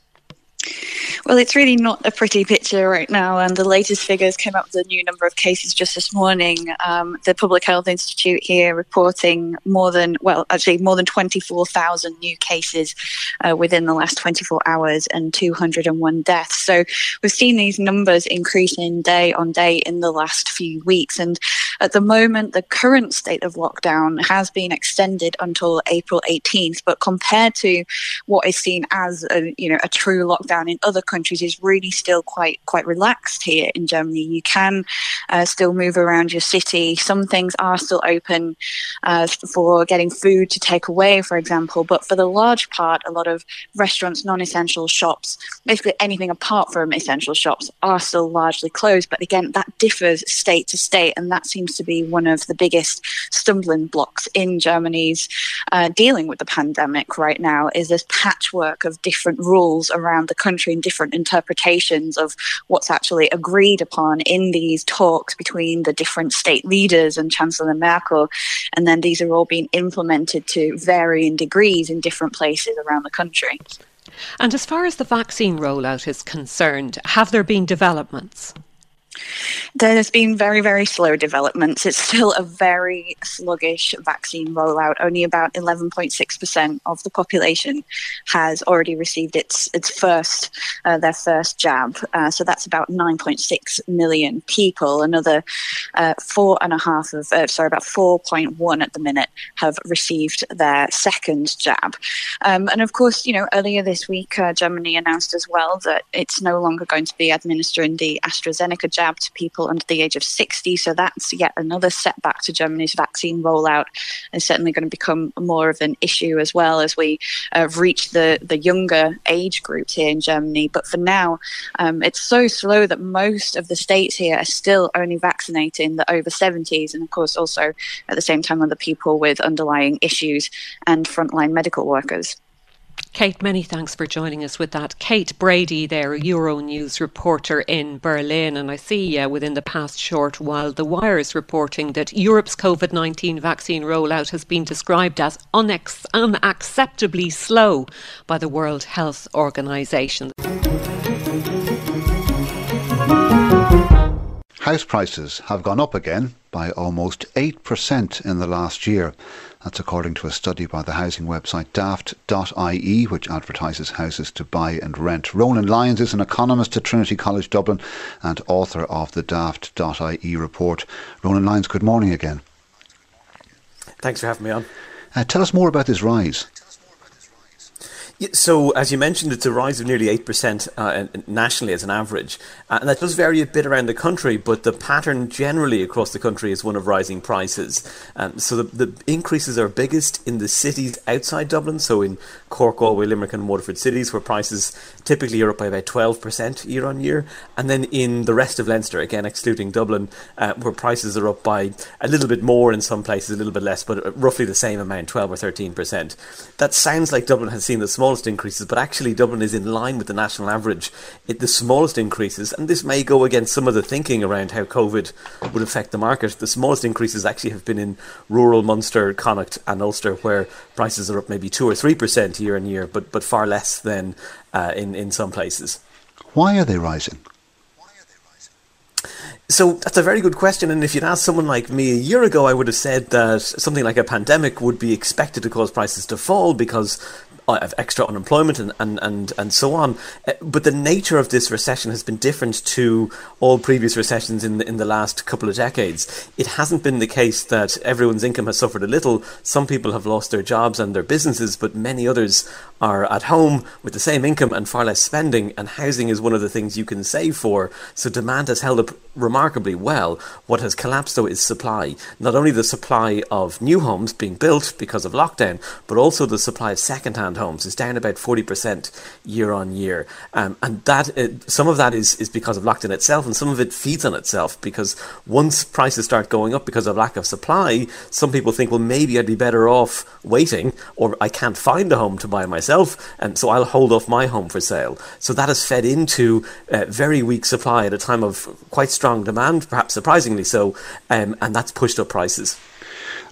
Well, it's really not a pretty picture right now, and the latest figures came up with a new number of cases just this morning. Um, the Public Health Institute here reporting more than, well, actually more than 24,000 new cases uh, within the last 24 hours and 201 deaths. So we've seen these numbers increasing day on day in the last few weeks, and at the moment, the current state of lockdown has been extended until April 18th, but compared to what is seen as a, you know a true lockdown in other countries is really still quite quite relaxed here in Germany. You can uh, still move around your city. Some things are still open uh, for getting food to take away, for example. But for the large part, a lot of restaurants, non-essential shops, basically anything apart from essential shops, are still largely closed. But again, that differs state to state, and that seems to be one of the biggest stumbling blocks in Germany's uh, dealing with the pandemic right now. Is this patchwork of different rules around the country and different interpretations of what's actually agreed upon in these talks between the different state leaders and Chancellor Merkel. And then these are all being implemented to varying degrees in different places around the country. And as far as the vaccine rollout is concerned, have there been developments? There has been very, very slow developments. It's still a very sluggish vaccine rollout. Only about 11.6% of the population has already received its its first uh, their first jab. Uh, so that's about 9.6 million people. Another uh, four and a half of uh, sorry, about 4.1 at the minute have received their second jab. Um, and of course, you know, earlier this week, uh, Germany announced as well that it's no longer going to be administering the AstraZeneca jab to people under the age of 60. So that's yet another setback to Germany's vaccine rollout and certainly going to become more of an issue as well as we uh, reach the, the younger age groups here in Germany. But for now, um, it's so slow that most of the states here are still only vaccinating the over 70s and, of course, also at the same time other people with underlying issues and frontline medical workers. Kate, many thanks for joining us with that. Kate Brady, there, Euronews reporter in Berlin. And I see uh, within the past short while, The Wire is reporting that Europe's COVID 19 vaccine rollout has been described as unex- unacceptably slow by the World Health Organization. House prices have gone up again by almost 8% in the last year. That's according to a study by the housing website daft.ie, which advertises houses to buy and rent. Ronan Lyons is an economist at Trinity College Dublin and author of the daft.ie report. Ronan Lyons, good morning again. Thanks for having me on. Uh, tell us more about this rise. So, as you mentioned, it's a rise of nearly 8% uh, nationally as an average. Uh, and that does vary a bit around the country, but the pattern generally across the country is one of rising prices. Um, so, the, the increases are biggest in the cities outside Dublin, so in Cork, Galway, Limerick, and Waterford cities, where prices typically are up by about 12% year on year. And then in the rest of Leinster, again, excluding Dublin, uh, where prices are up by a little bit more in some places, a little bit less, but roughly the same amount, 12 or 13%. That sounds like Dublin has seen the small smallest increases, but actually Dublin is in line with the national average. It, the smallest increases, and this may go against some of the thinking around how COVID would affect the market. The smallest increases actually have been in rural Munster, Connacht, and Ulster, where prices are up maybe two or three percent year on year, but but far less than uh, in in some places. Why are they rising? So that's a very good question. And if you'd asked someone like me a year ago, I would have said that something like a pandemic would be expected to cause prices to fall because of extra unemployment and, and, and, and so on. Uh, but the nature of this recession has been different to all previous recessions in the, in the last couple of decades. It hasn't been the case that everyone's income has suffered a little. Some people have lost their jobs and their businesses, but many others are at home with the same income and far less spending. And housing is one of the things you can save for. So demand has held up remarkably well. What has collapsed, though, is supply. Not only the supply of new homes being built because of lockdown, but also the supply of second-hand homes is down about 40% year on year. Um, and that uh, some of that is, is because of lockdown itself, and some of it feeds on itself because once prices start going up because of lack of supply, some people think, well, maybe I'd be better off waiting, or I can't find a home to buy myself, and so I'll hold off my home for sale. So that has fed into uh, very weak supply at a time of quite strong demand, perhaps surprisingly so, um, and that's pushed up prices.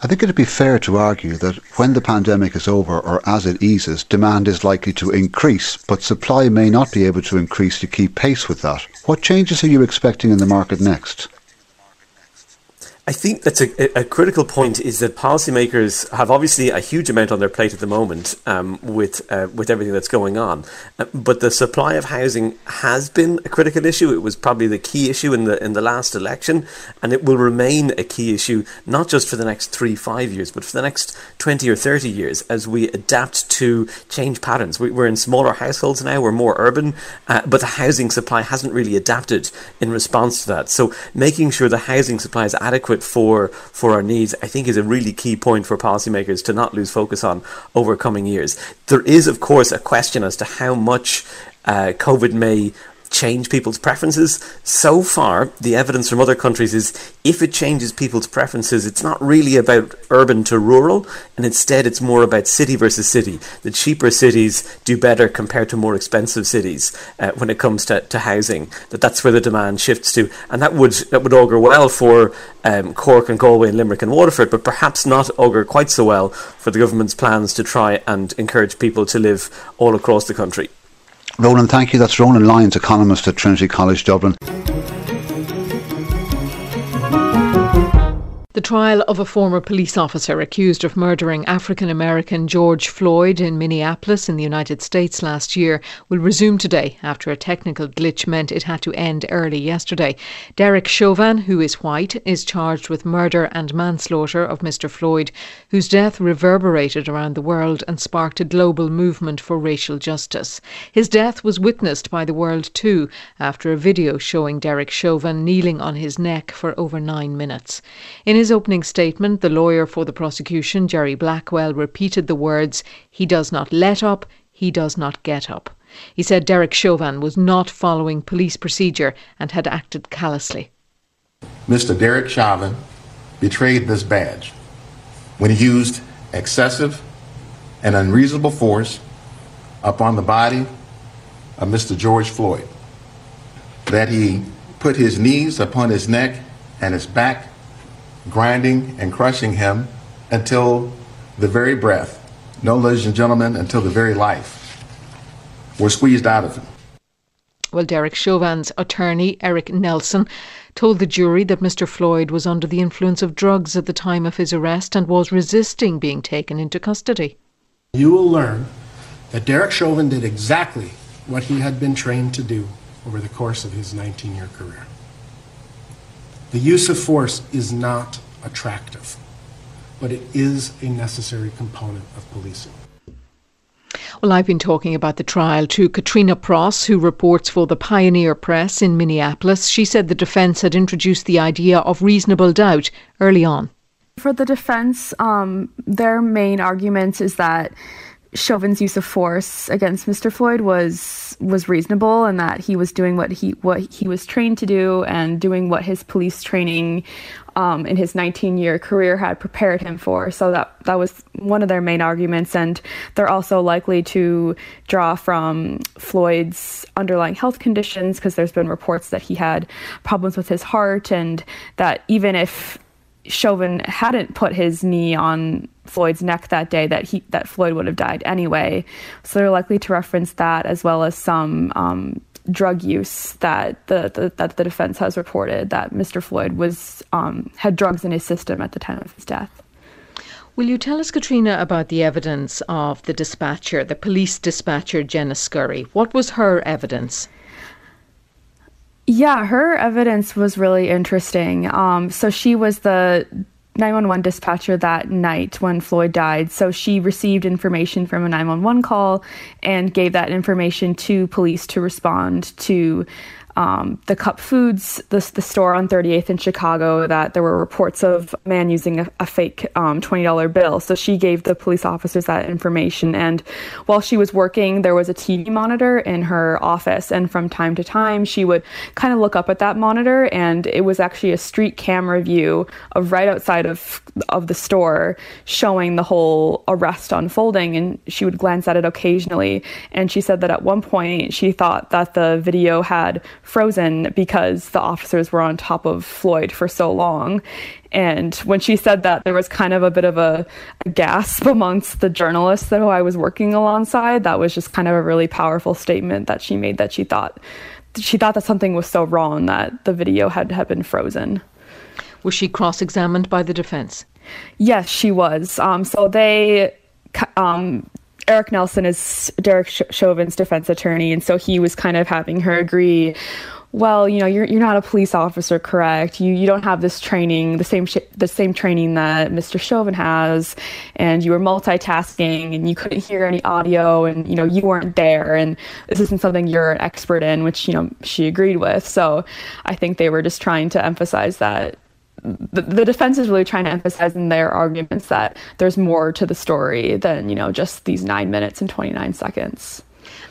I think it'd be fair to argue that when the pandemic is over or as it eases, demand is likely to increase, but supply may not be able to increase to keep pace with that. What changes are you expecting in the market next? I think that's a, a, critical point is that policymakers have obviously a huge amount on their plate at the moment um, with uh, with everything that's going on. Uh, but the supply of housing has been a critical issue. It was probably the key issue in the in the last election, and it will remain a key issue not just for the next three five years, but for the next twenty or thirty years as we adapt to change patterns. We, are in smaller households now. We're more urban, uh, but the housing supply hasn't really adapted in response to that. So making sure the housing supply is adequate for for our needs, I think is a really key point for policymakers to not lose focus on over coming years. There is, of course, a question as to how much uh, COVID may change people's preferences. So far, the evidence from other countries is if it changes people's preferences, it's not really about urban to rural, and instead it's more about city versus city. The cheaper cities do better compared to more expensive cities uh, when it comes to, to housing. That that's where the demand shifts to, and that would that would augur well for um, Cork and Galway and Limerick and Waterford, but perhaps not augur quite so well for the government's plans to try and encourage people to live all across the country. Ronan, thank you. That's Ronan Lyons, economist at Trinity College Dublin. The trial of a former police officer accused of murdering African American George Floyd in Minneapolis in the United States last year will resume today after a technical glitch meant it had to end early yesterday. Derek Chauvin, who is white, is charged with murder and manslaughter of Mr. Floyd, whose death reverberated around the world and sparked a global movement for racial justice. His death was witnessed by the world too after a video showing Derek Chauvin kneeling on his neck for over nine minutes. In his opening statement, the lawyer for the prosecution, Jerry Blackwell, repeated the words, He does not let up, he does not get up. He said Derek Chauvin was not following police procedure and had acted callously. Mr. Derek Chauvin betrayed this badge when he used excessive and unreasonable force upon the body of Mr. George Floyd, that he put his knees upon his neck and his back grinding and crushing him until the very breath, no, ladies and gentlemen, until the very life were squeezed out of him. Well, Derek Chauvin's attorney, Eric Nelson, told the jury that Mr. Floyd was under the influence of drugs at the time of his arrest and was resisting being taken into custody. You will learn that Derek Chauvin did exactly what he had been trained to do over the course of his 19 year career. The use of force is not attractive, but it is a necessary component of policing. Well, I've been talking about the trial to Katrina Pross, who reports for the Pioneer Press in Minneapolis. She said the defence had introduced the idea of reasonable doubt early on. For the defence, um, their main argument is that Chauvin's use of force against Mr. Floyd was was reasonable and that he was doing what he what he was trained to do and doing what his police training um, in his 19 year career had prepared him for. So that that was one of their main arguments, and they're also likely to draw from Floyd's underlying health conditions because there's been reports that he had problems with his heart, and that even if Chauvin hadn't put his knee on Floyd's neck that day, that he that Floyd would have died anyway. So they're likely to reference that as well as some um, drug use that the, the, that the defense has reported that Mr. Floyd was um, had drugs in his system at the time of his death. Will you tell us, Katrina, about the evidence of the dispatcher, the police dispatcher Jenna Scurry? What was her evidence? Yeah, her evidence was really interesting. Um, so she was the 911 dispatcher that night when Floyd died. So she received information from a 911 call and gave that information to police to respond to um, the Cup Foods, the, the store on 38th in Chicago, that there were reports of a man using a, a fake um, $20 bill. So she gave the police officers that information. And while she was working, there was a TV monitor in her office. And from time to time, she would kind of look up at that monitor, and it was actually a street camera view of right outside of, of the store showing the whole arrest unfolding. And she would glance at it occasionally. And she said that at one point, she thought that the video had frozen because the officers were on top of Floyd for so long. And when she said that, there was kind of a bit of a, a gasp amongst the journalists that I was working alongside. That was just kind of a really powerful statement that she made that she thought she thought that something was so wrong that the video had, had been frozen. Was she cross examined by the defense? Yes, she was. Um, so they um, Eric Nelson is Derek Chauvin's defense attorney, and so he was kind of having her agree. Well, you know, you're you're not a police officer, correct? You you don't have this training, the same sh- the same training that Mr. Chauvin has, and you were multitasking, and you couldn't hear any audio, and you know you weren't there, and this isn't something you're an expert in, which you know she agreed with. So, I think they were just trying to emphasize that the, the defense is really trying to emphasize in their arguments that there's more to the story than you know just these nine minutes and 29 seconds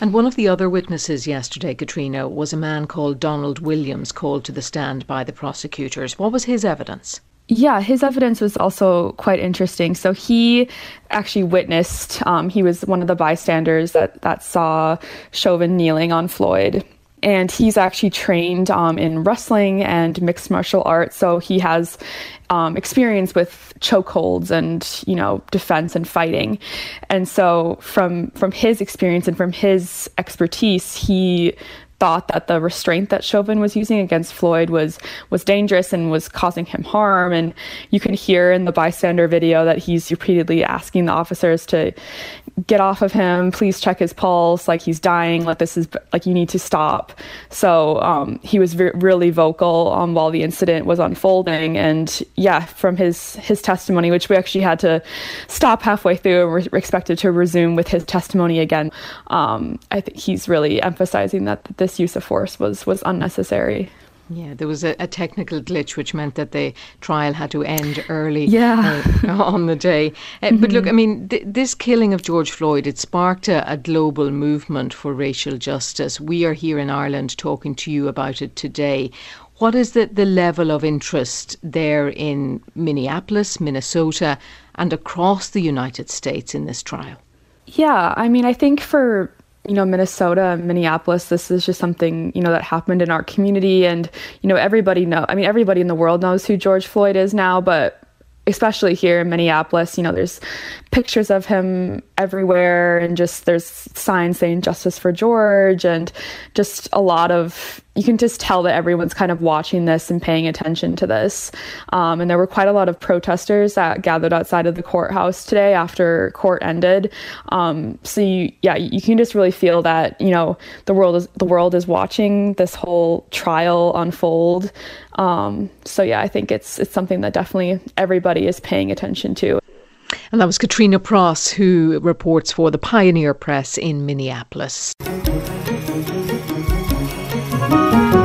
and one of the other witnesses yesterday, Katrina, was a man called Donald Williams, called to the stand by the prosecutors. What was his evidence? Yeah, his evidence was also quite interesting. So he actually witnessed, um, he was one of the bystanders that, that saw Chauvin kneeling on Floyd and he's actually trained um, in wrestling and mixed martial arts. So he has um, experience with chokeholds and you know defense and fighting. And so from from his experience and from his expertise, he thought that the restraint that Chauvin was using against Floyd was was dangerous and was causing him harm. And you can hear in the bystander video that he's repeatedly asking the officers to get off of him, please check his pulse, like he's dying, like this is like you need to stop. So um, he was re- really vocal um, while the incident was unfolding. And yeah, from his his testimony, which we actually had to stop halfway through and we're expected to resume with his testimony again. Um, I think he's really emphasizing that this use of force was was unnecessary. Yeah, there was a, a, technical glitch which meant that the trial had to end early yeah. uh, on the day. Uh, mm-hmm. But look, I mean, th- this killing of George Floyd, it sparked a, a, global movement for racial justice. We are here in Ireland talking to you about it today. What is the, the level of interest there in Minneapolis, Minnesota, and across the United States in this trial? Yeah, I mean, I think for you know Minnesota Minneapolis this is just something you know that happened in our community. And you know everybody know I mean everybody in the world knows who George Floyd is now but especially here in Minneapolis you know there's pictures of him everywhere and just there's signs saying justice for George and just a lot of you can just tell that everyone's kind of watching this and paying attention to this. Um, and there were quite a lot of protesters that gathered outside of the courthouse today after court ended. Um, so you, yeah, you can just really feel that you know the world is the world is watching this whole trial unfold. Um, so yeah, I think it's it's something that definitely everybody is paying attention to. And that was Katrina Pross, who reports for the Pioneer Press in Minneapolis. Música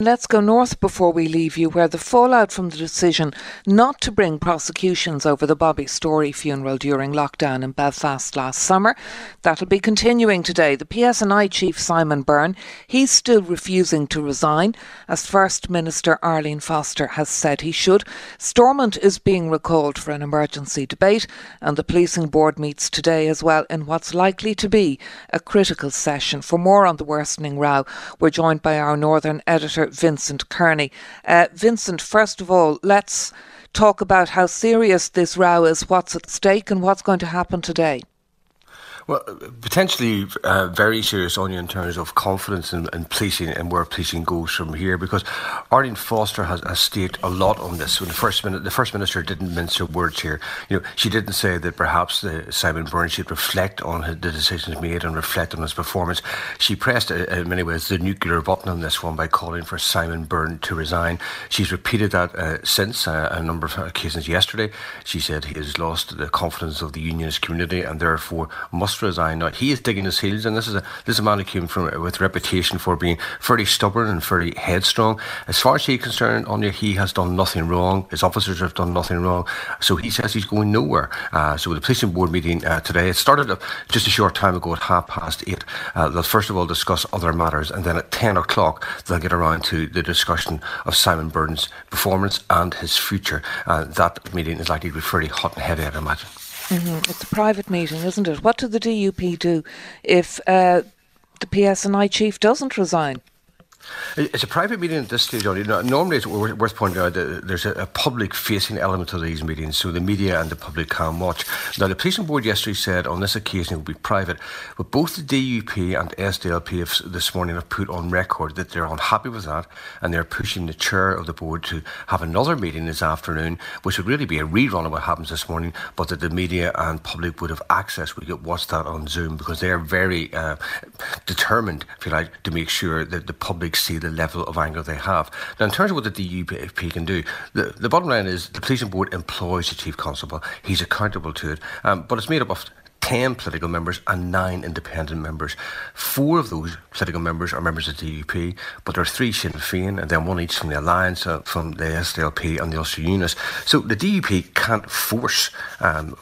Let's go north before we leave you, where the fallout from the decision not to bring prosecutions over the Bobby Storey funeral during lockdown in Belfast last summer, that'll be continuing today. The PSNI chief Simon Byrne, he's still refusing to resign, as First Minister Arlene Foster has said he should. Stormont is being recalled for an emergency debate, and the policing board meets today as well in what's likely to be a critical session. For more on the worsening row, we're joined by our northern editor. Vincent Kearney. Uh, Vincent, first of all, let's talk about how serious this row is, what's at stake, and what's going to happen today. Well, potentially uh, very serious, only in terms of confidence in, in, policing and where policing goes from here, because Arlene Foster has, has stated a lot on this. When the first minute, the first minister didn't mince her words here. You know, she didn't say that perhaps the, Simon Byrne should reflect on his, the decisions made and reflect on his performance. She pressed, uh, in many ways, the nuclear button on this one by calling for Simon Byrne to resign. She's repeated that uh, since uh, a number of occasions. Yesterday, she said he has lost the confidence of the unionist community and therefore must must resign. Now he is digging his heels, and this is a this is a man who came from with reputation for being fairly stubborn and fairly headstrong. As far as he's concerned, Anya, he has done nothing wrong. His officers have done nothing wrong. So he says he's going nowhere. Uh, so the policing board meeting uh, today, it started just a short time ago at half past eight. Uh, they'll first of all discuss other matters, and then at ten o'clock they'll get around to the discussion of Simon Byrne's performance and his future. Uh, that meeting is likely to be fairly hot and heavy, I'd imagine. Mm-hmm. It's a private meeting, isn't it? What do the DUP do if uh, the PSNI chief doesn't resign? It's a private meeting at this stage only. Normally, it's worth pointing out that there's a, public facing element to these meetings, so the media and the public can watch. Now, the policing board yesterday said on this occasion it will be private, but both the DUP and SDLP have, this morning have put on record that they're unhappy with that and they're pushing the chair of the board to have another meeting this afternoon, which would really be a rerun of what happens this morning, but that the media and public would have access, would get watch that on Zoom because they're very uh, determined, if you like, to make sure that the public see the level of anger they have. Now, in terms of what the DUP can do, the, the bottom line is the policing board employs the chief constable. He's accountable to it, um, but it's made up of 10 political members and 9 independent members. Four of those political members are members of the DUP, but there are three Sinn Féin and then one each from the Alliance, uh, from the SDLP and the Ulster Unionists. So the DUP can't force um,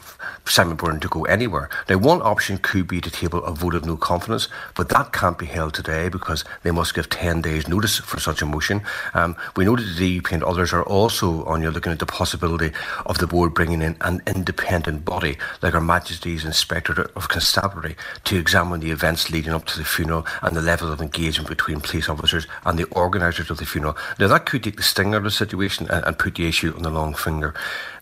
Simon Byrne to go anywhere. Now, one option could be to table a vote of no confidence, but that can't be held today because they must give 10 days' notice for such a motion. Um, we know that the DUP and others are also on you looking at the possibility of the board bringing in an independent body like Her Majesty's Inspector of Constabulary to examine the events leading up to the funeral and the level of engagement between police officers and the organisers of the funeral. Now, that could take the sting out of the situation and, and put the issue on the long finger.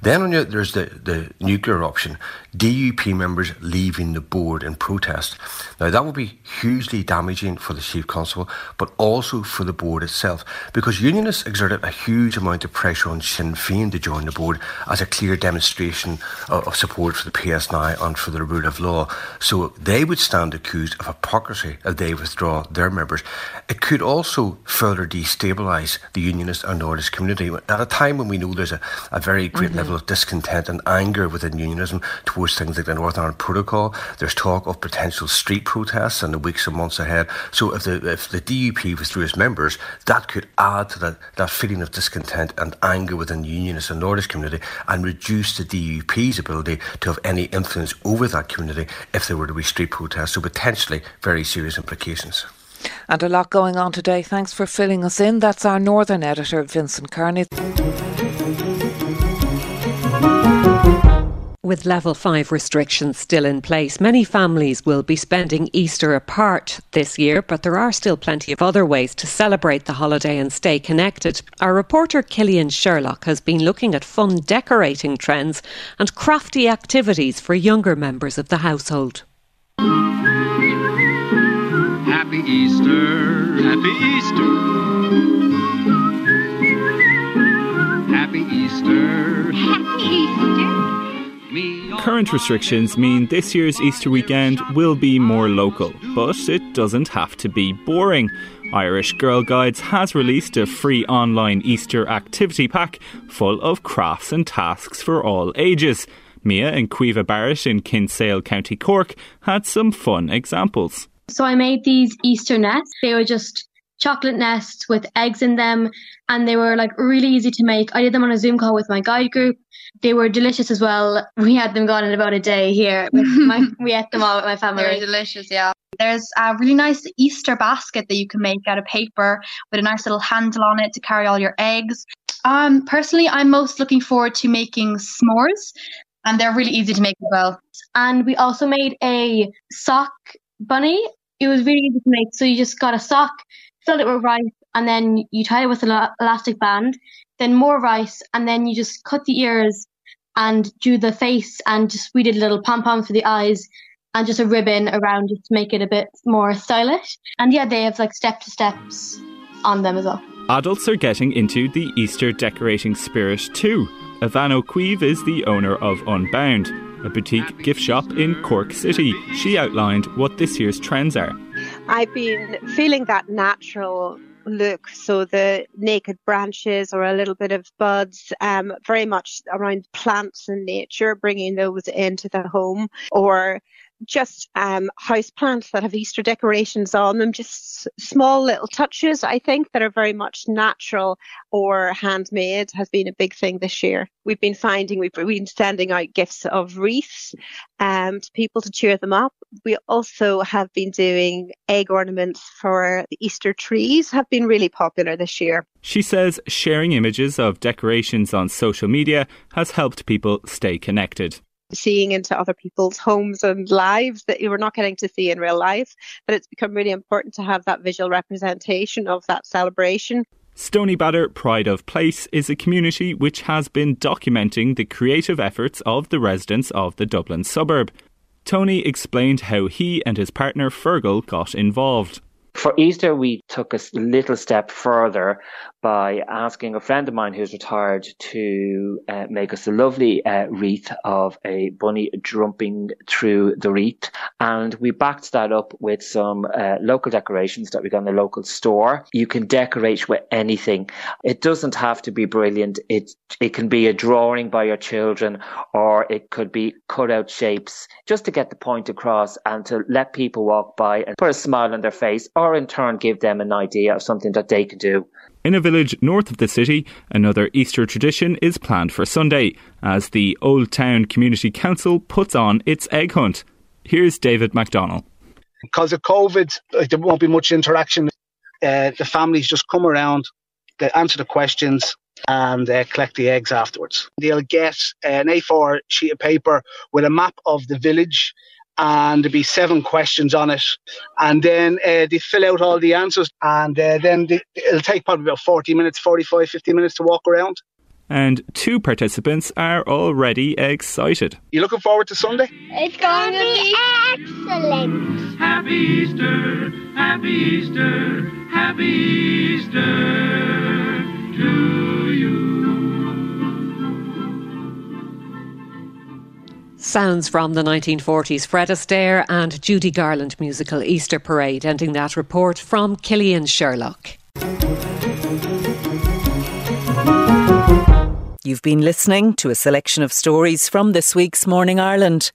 Then on you, there's the, the nuclear option. DUP members leaving the board in protest. Now, that would be hugely damaging for the Chief Constable, but also for the board itself, because unionists exerted a huge amount of pressure on Sinn Féin to join the board as a clear demonstration of, support for the PSNI and for the rule of law. So they would stand accused of hypocrisy if they withdraw their members. It could also further destabilise the unionist and Nordist community at a time when we know there's a, a very great mm-hmm. level of discontent and anger within unionism towards things like the Northern Ireland Protocol. There's talk of potential street protests in the weeks and months ahead. So if the if the DUP was through its members, that could add to that, that feeling of discontent and anger within the Unionist and Nordist community and reduce the DUP's ability to have any influence over that community if there were to be street protests. So potentially very serious implications. And a lot going on today. Thanks for filling us in. That's our Northern editor, Vincent Kearney. With level 5 restrictions still in place, many families will be spending Easter apart this year, but there are still plenty of other ways to celebrate the holiday and stay connected. Our reporter Cillian Sherlock has been looking at fun decorating trends and crafty activities for younger members of the household. Happy Easter! Happy Easter! Current restrictions mean this year's Easter weekend will be more local, but it doesn't have to be boring. Irish Girl Guides has released a free online Easter activity pack full of crafts and tasks for all ages. Mia and Caoimhe Barrett in Kinsale, County Cork had some fun examples. So I made these Easter nets. They were just chocolate nests with eggs in them and they were like really easy to make. I did them on a Zoom call with my guide group. They were delicious as well. We had them gone in about a day here. My, we ate them all with my family. They were delicious, yeah. There's a really nice Easter basket that you can make out of paper with a nice little handle on it to carry all your eggs. Um, personally, I'm most looking forward to making s'mores, and they're really easy to make as well. And we also made a sock bunny. It was really easy to make. So you just got a sock, filled it with rice, and then you tie it with an elastic band, then more rice, and then you just cut the ears and do the face, and just we did a little pom pom for the eyes, and just a ribbon around just to make it a bit more stylish. And yeah, they have like step to steps on them as well. Adults are getting into the Easter decorating spirit too. Ivano Queeve is the owner of Unbound, a boutique gift shop in Cork City. She outlined what this year's trends are. I've been feeling that natural look. So the naked branches or a little bit of buds, um, very much around plants and nature, bringing those into the home or just um, house plants that have Easter decorations on them, just small little touches, I think, that are very much natural or handmade has been a big thing this year. We've been finding, we've been sending out gifts of wreaths um, to people to cheer them up. We also have been doing egg ornaments for the Easter trees, have been really popular this year. She says sharing images of decorations on social media has helped people stay connected seeing into other people's homes and lives that you were not getting to see in real life. But it's become really important to have that visual representation of that celebration. Stoneybatter Pride of Place is a community which has been documenting the creative efforts of the residents of the Dublin suburb. Tony explained how he and his partner Fergal got involved. For Easter, we took a little step further by asking a friend of mine who's retired to uh, make us a lovely uh, wreath of a bunny jumping through the wreath. And we backed that up with some uh, local decorations that we got in the local store. You can decorate with anything. It doesn't have to be brilliant. It, it can be a drawing by your children or it could be cut out shapes just to get the point across and to let people walk by and put a smile on their face or in turn give them an idea of something that they can do. In a village north of the city, another Easter tradition is planned for Sunday as the Oldtown Community Council puts on its egg hunt. Here's David McDonnell. Because of COVID, like, there won't be much interaction. Uh, the families just come around, they answer the questions, and uh, collect the eggs afterwards. They'll get an A4 sheet of paper with a map of the village and there'll be seven questions on it. And then uh, they fill out all the answers, and uh, then they, it'll take probably about 40 minutes, 45, 50 minutes to walk around. And two participants are already excited. You looking forward to Sunday? It's going to be excellent. Happy Easter, happy Easter, happy Easter to you. Sounds from the 1940s Fred Astaire and Judy Garland musical Easter Parade, ending that report from Cillian Sherlock. You've been listening to a selection of stories from this week's Morning Ireland.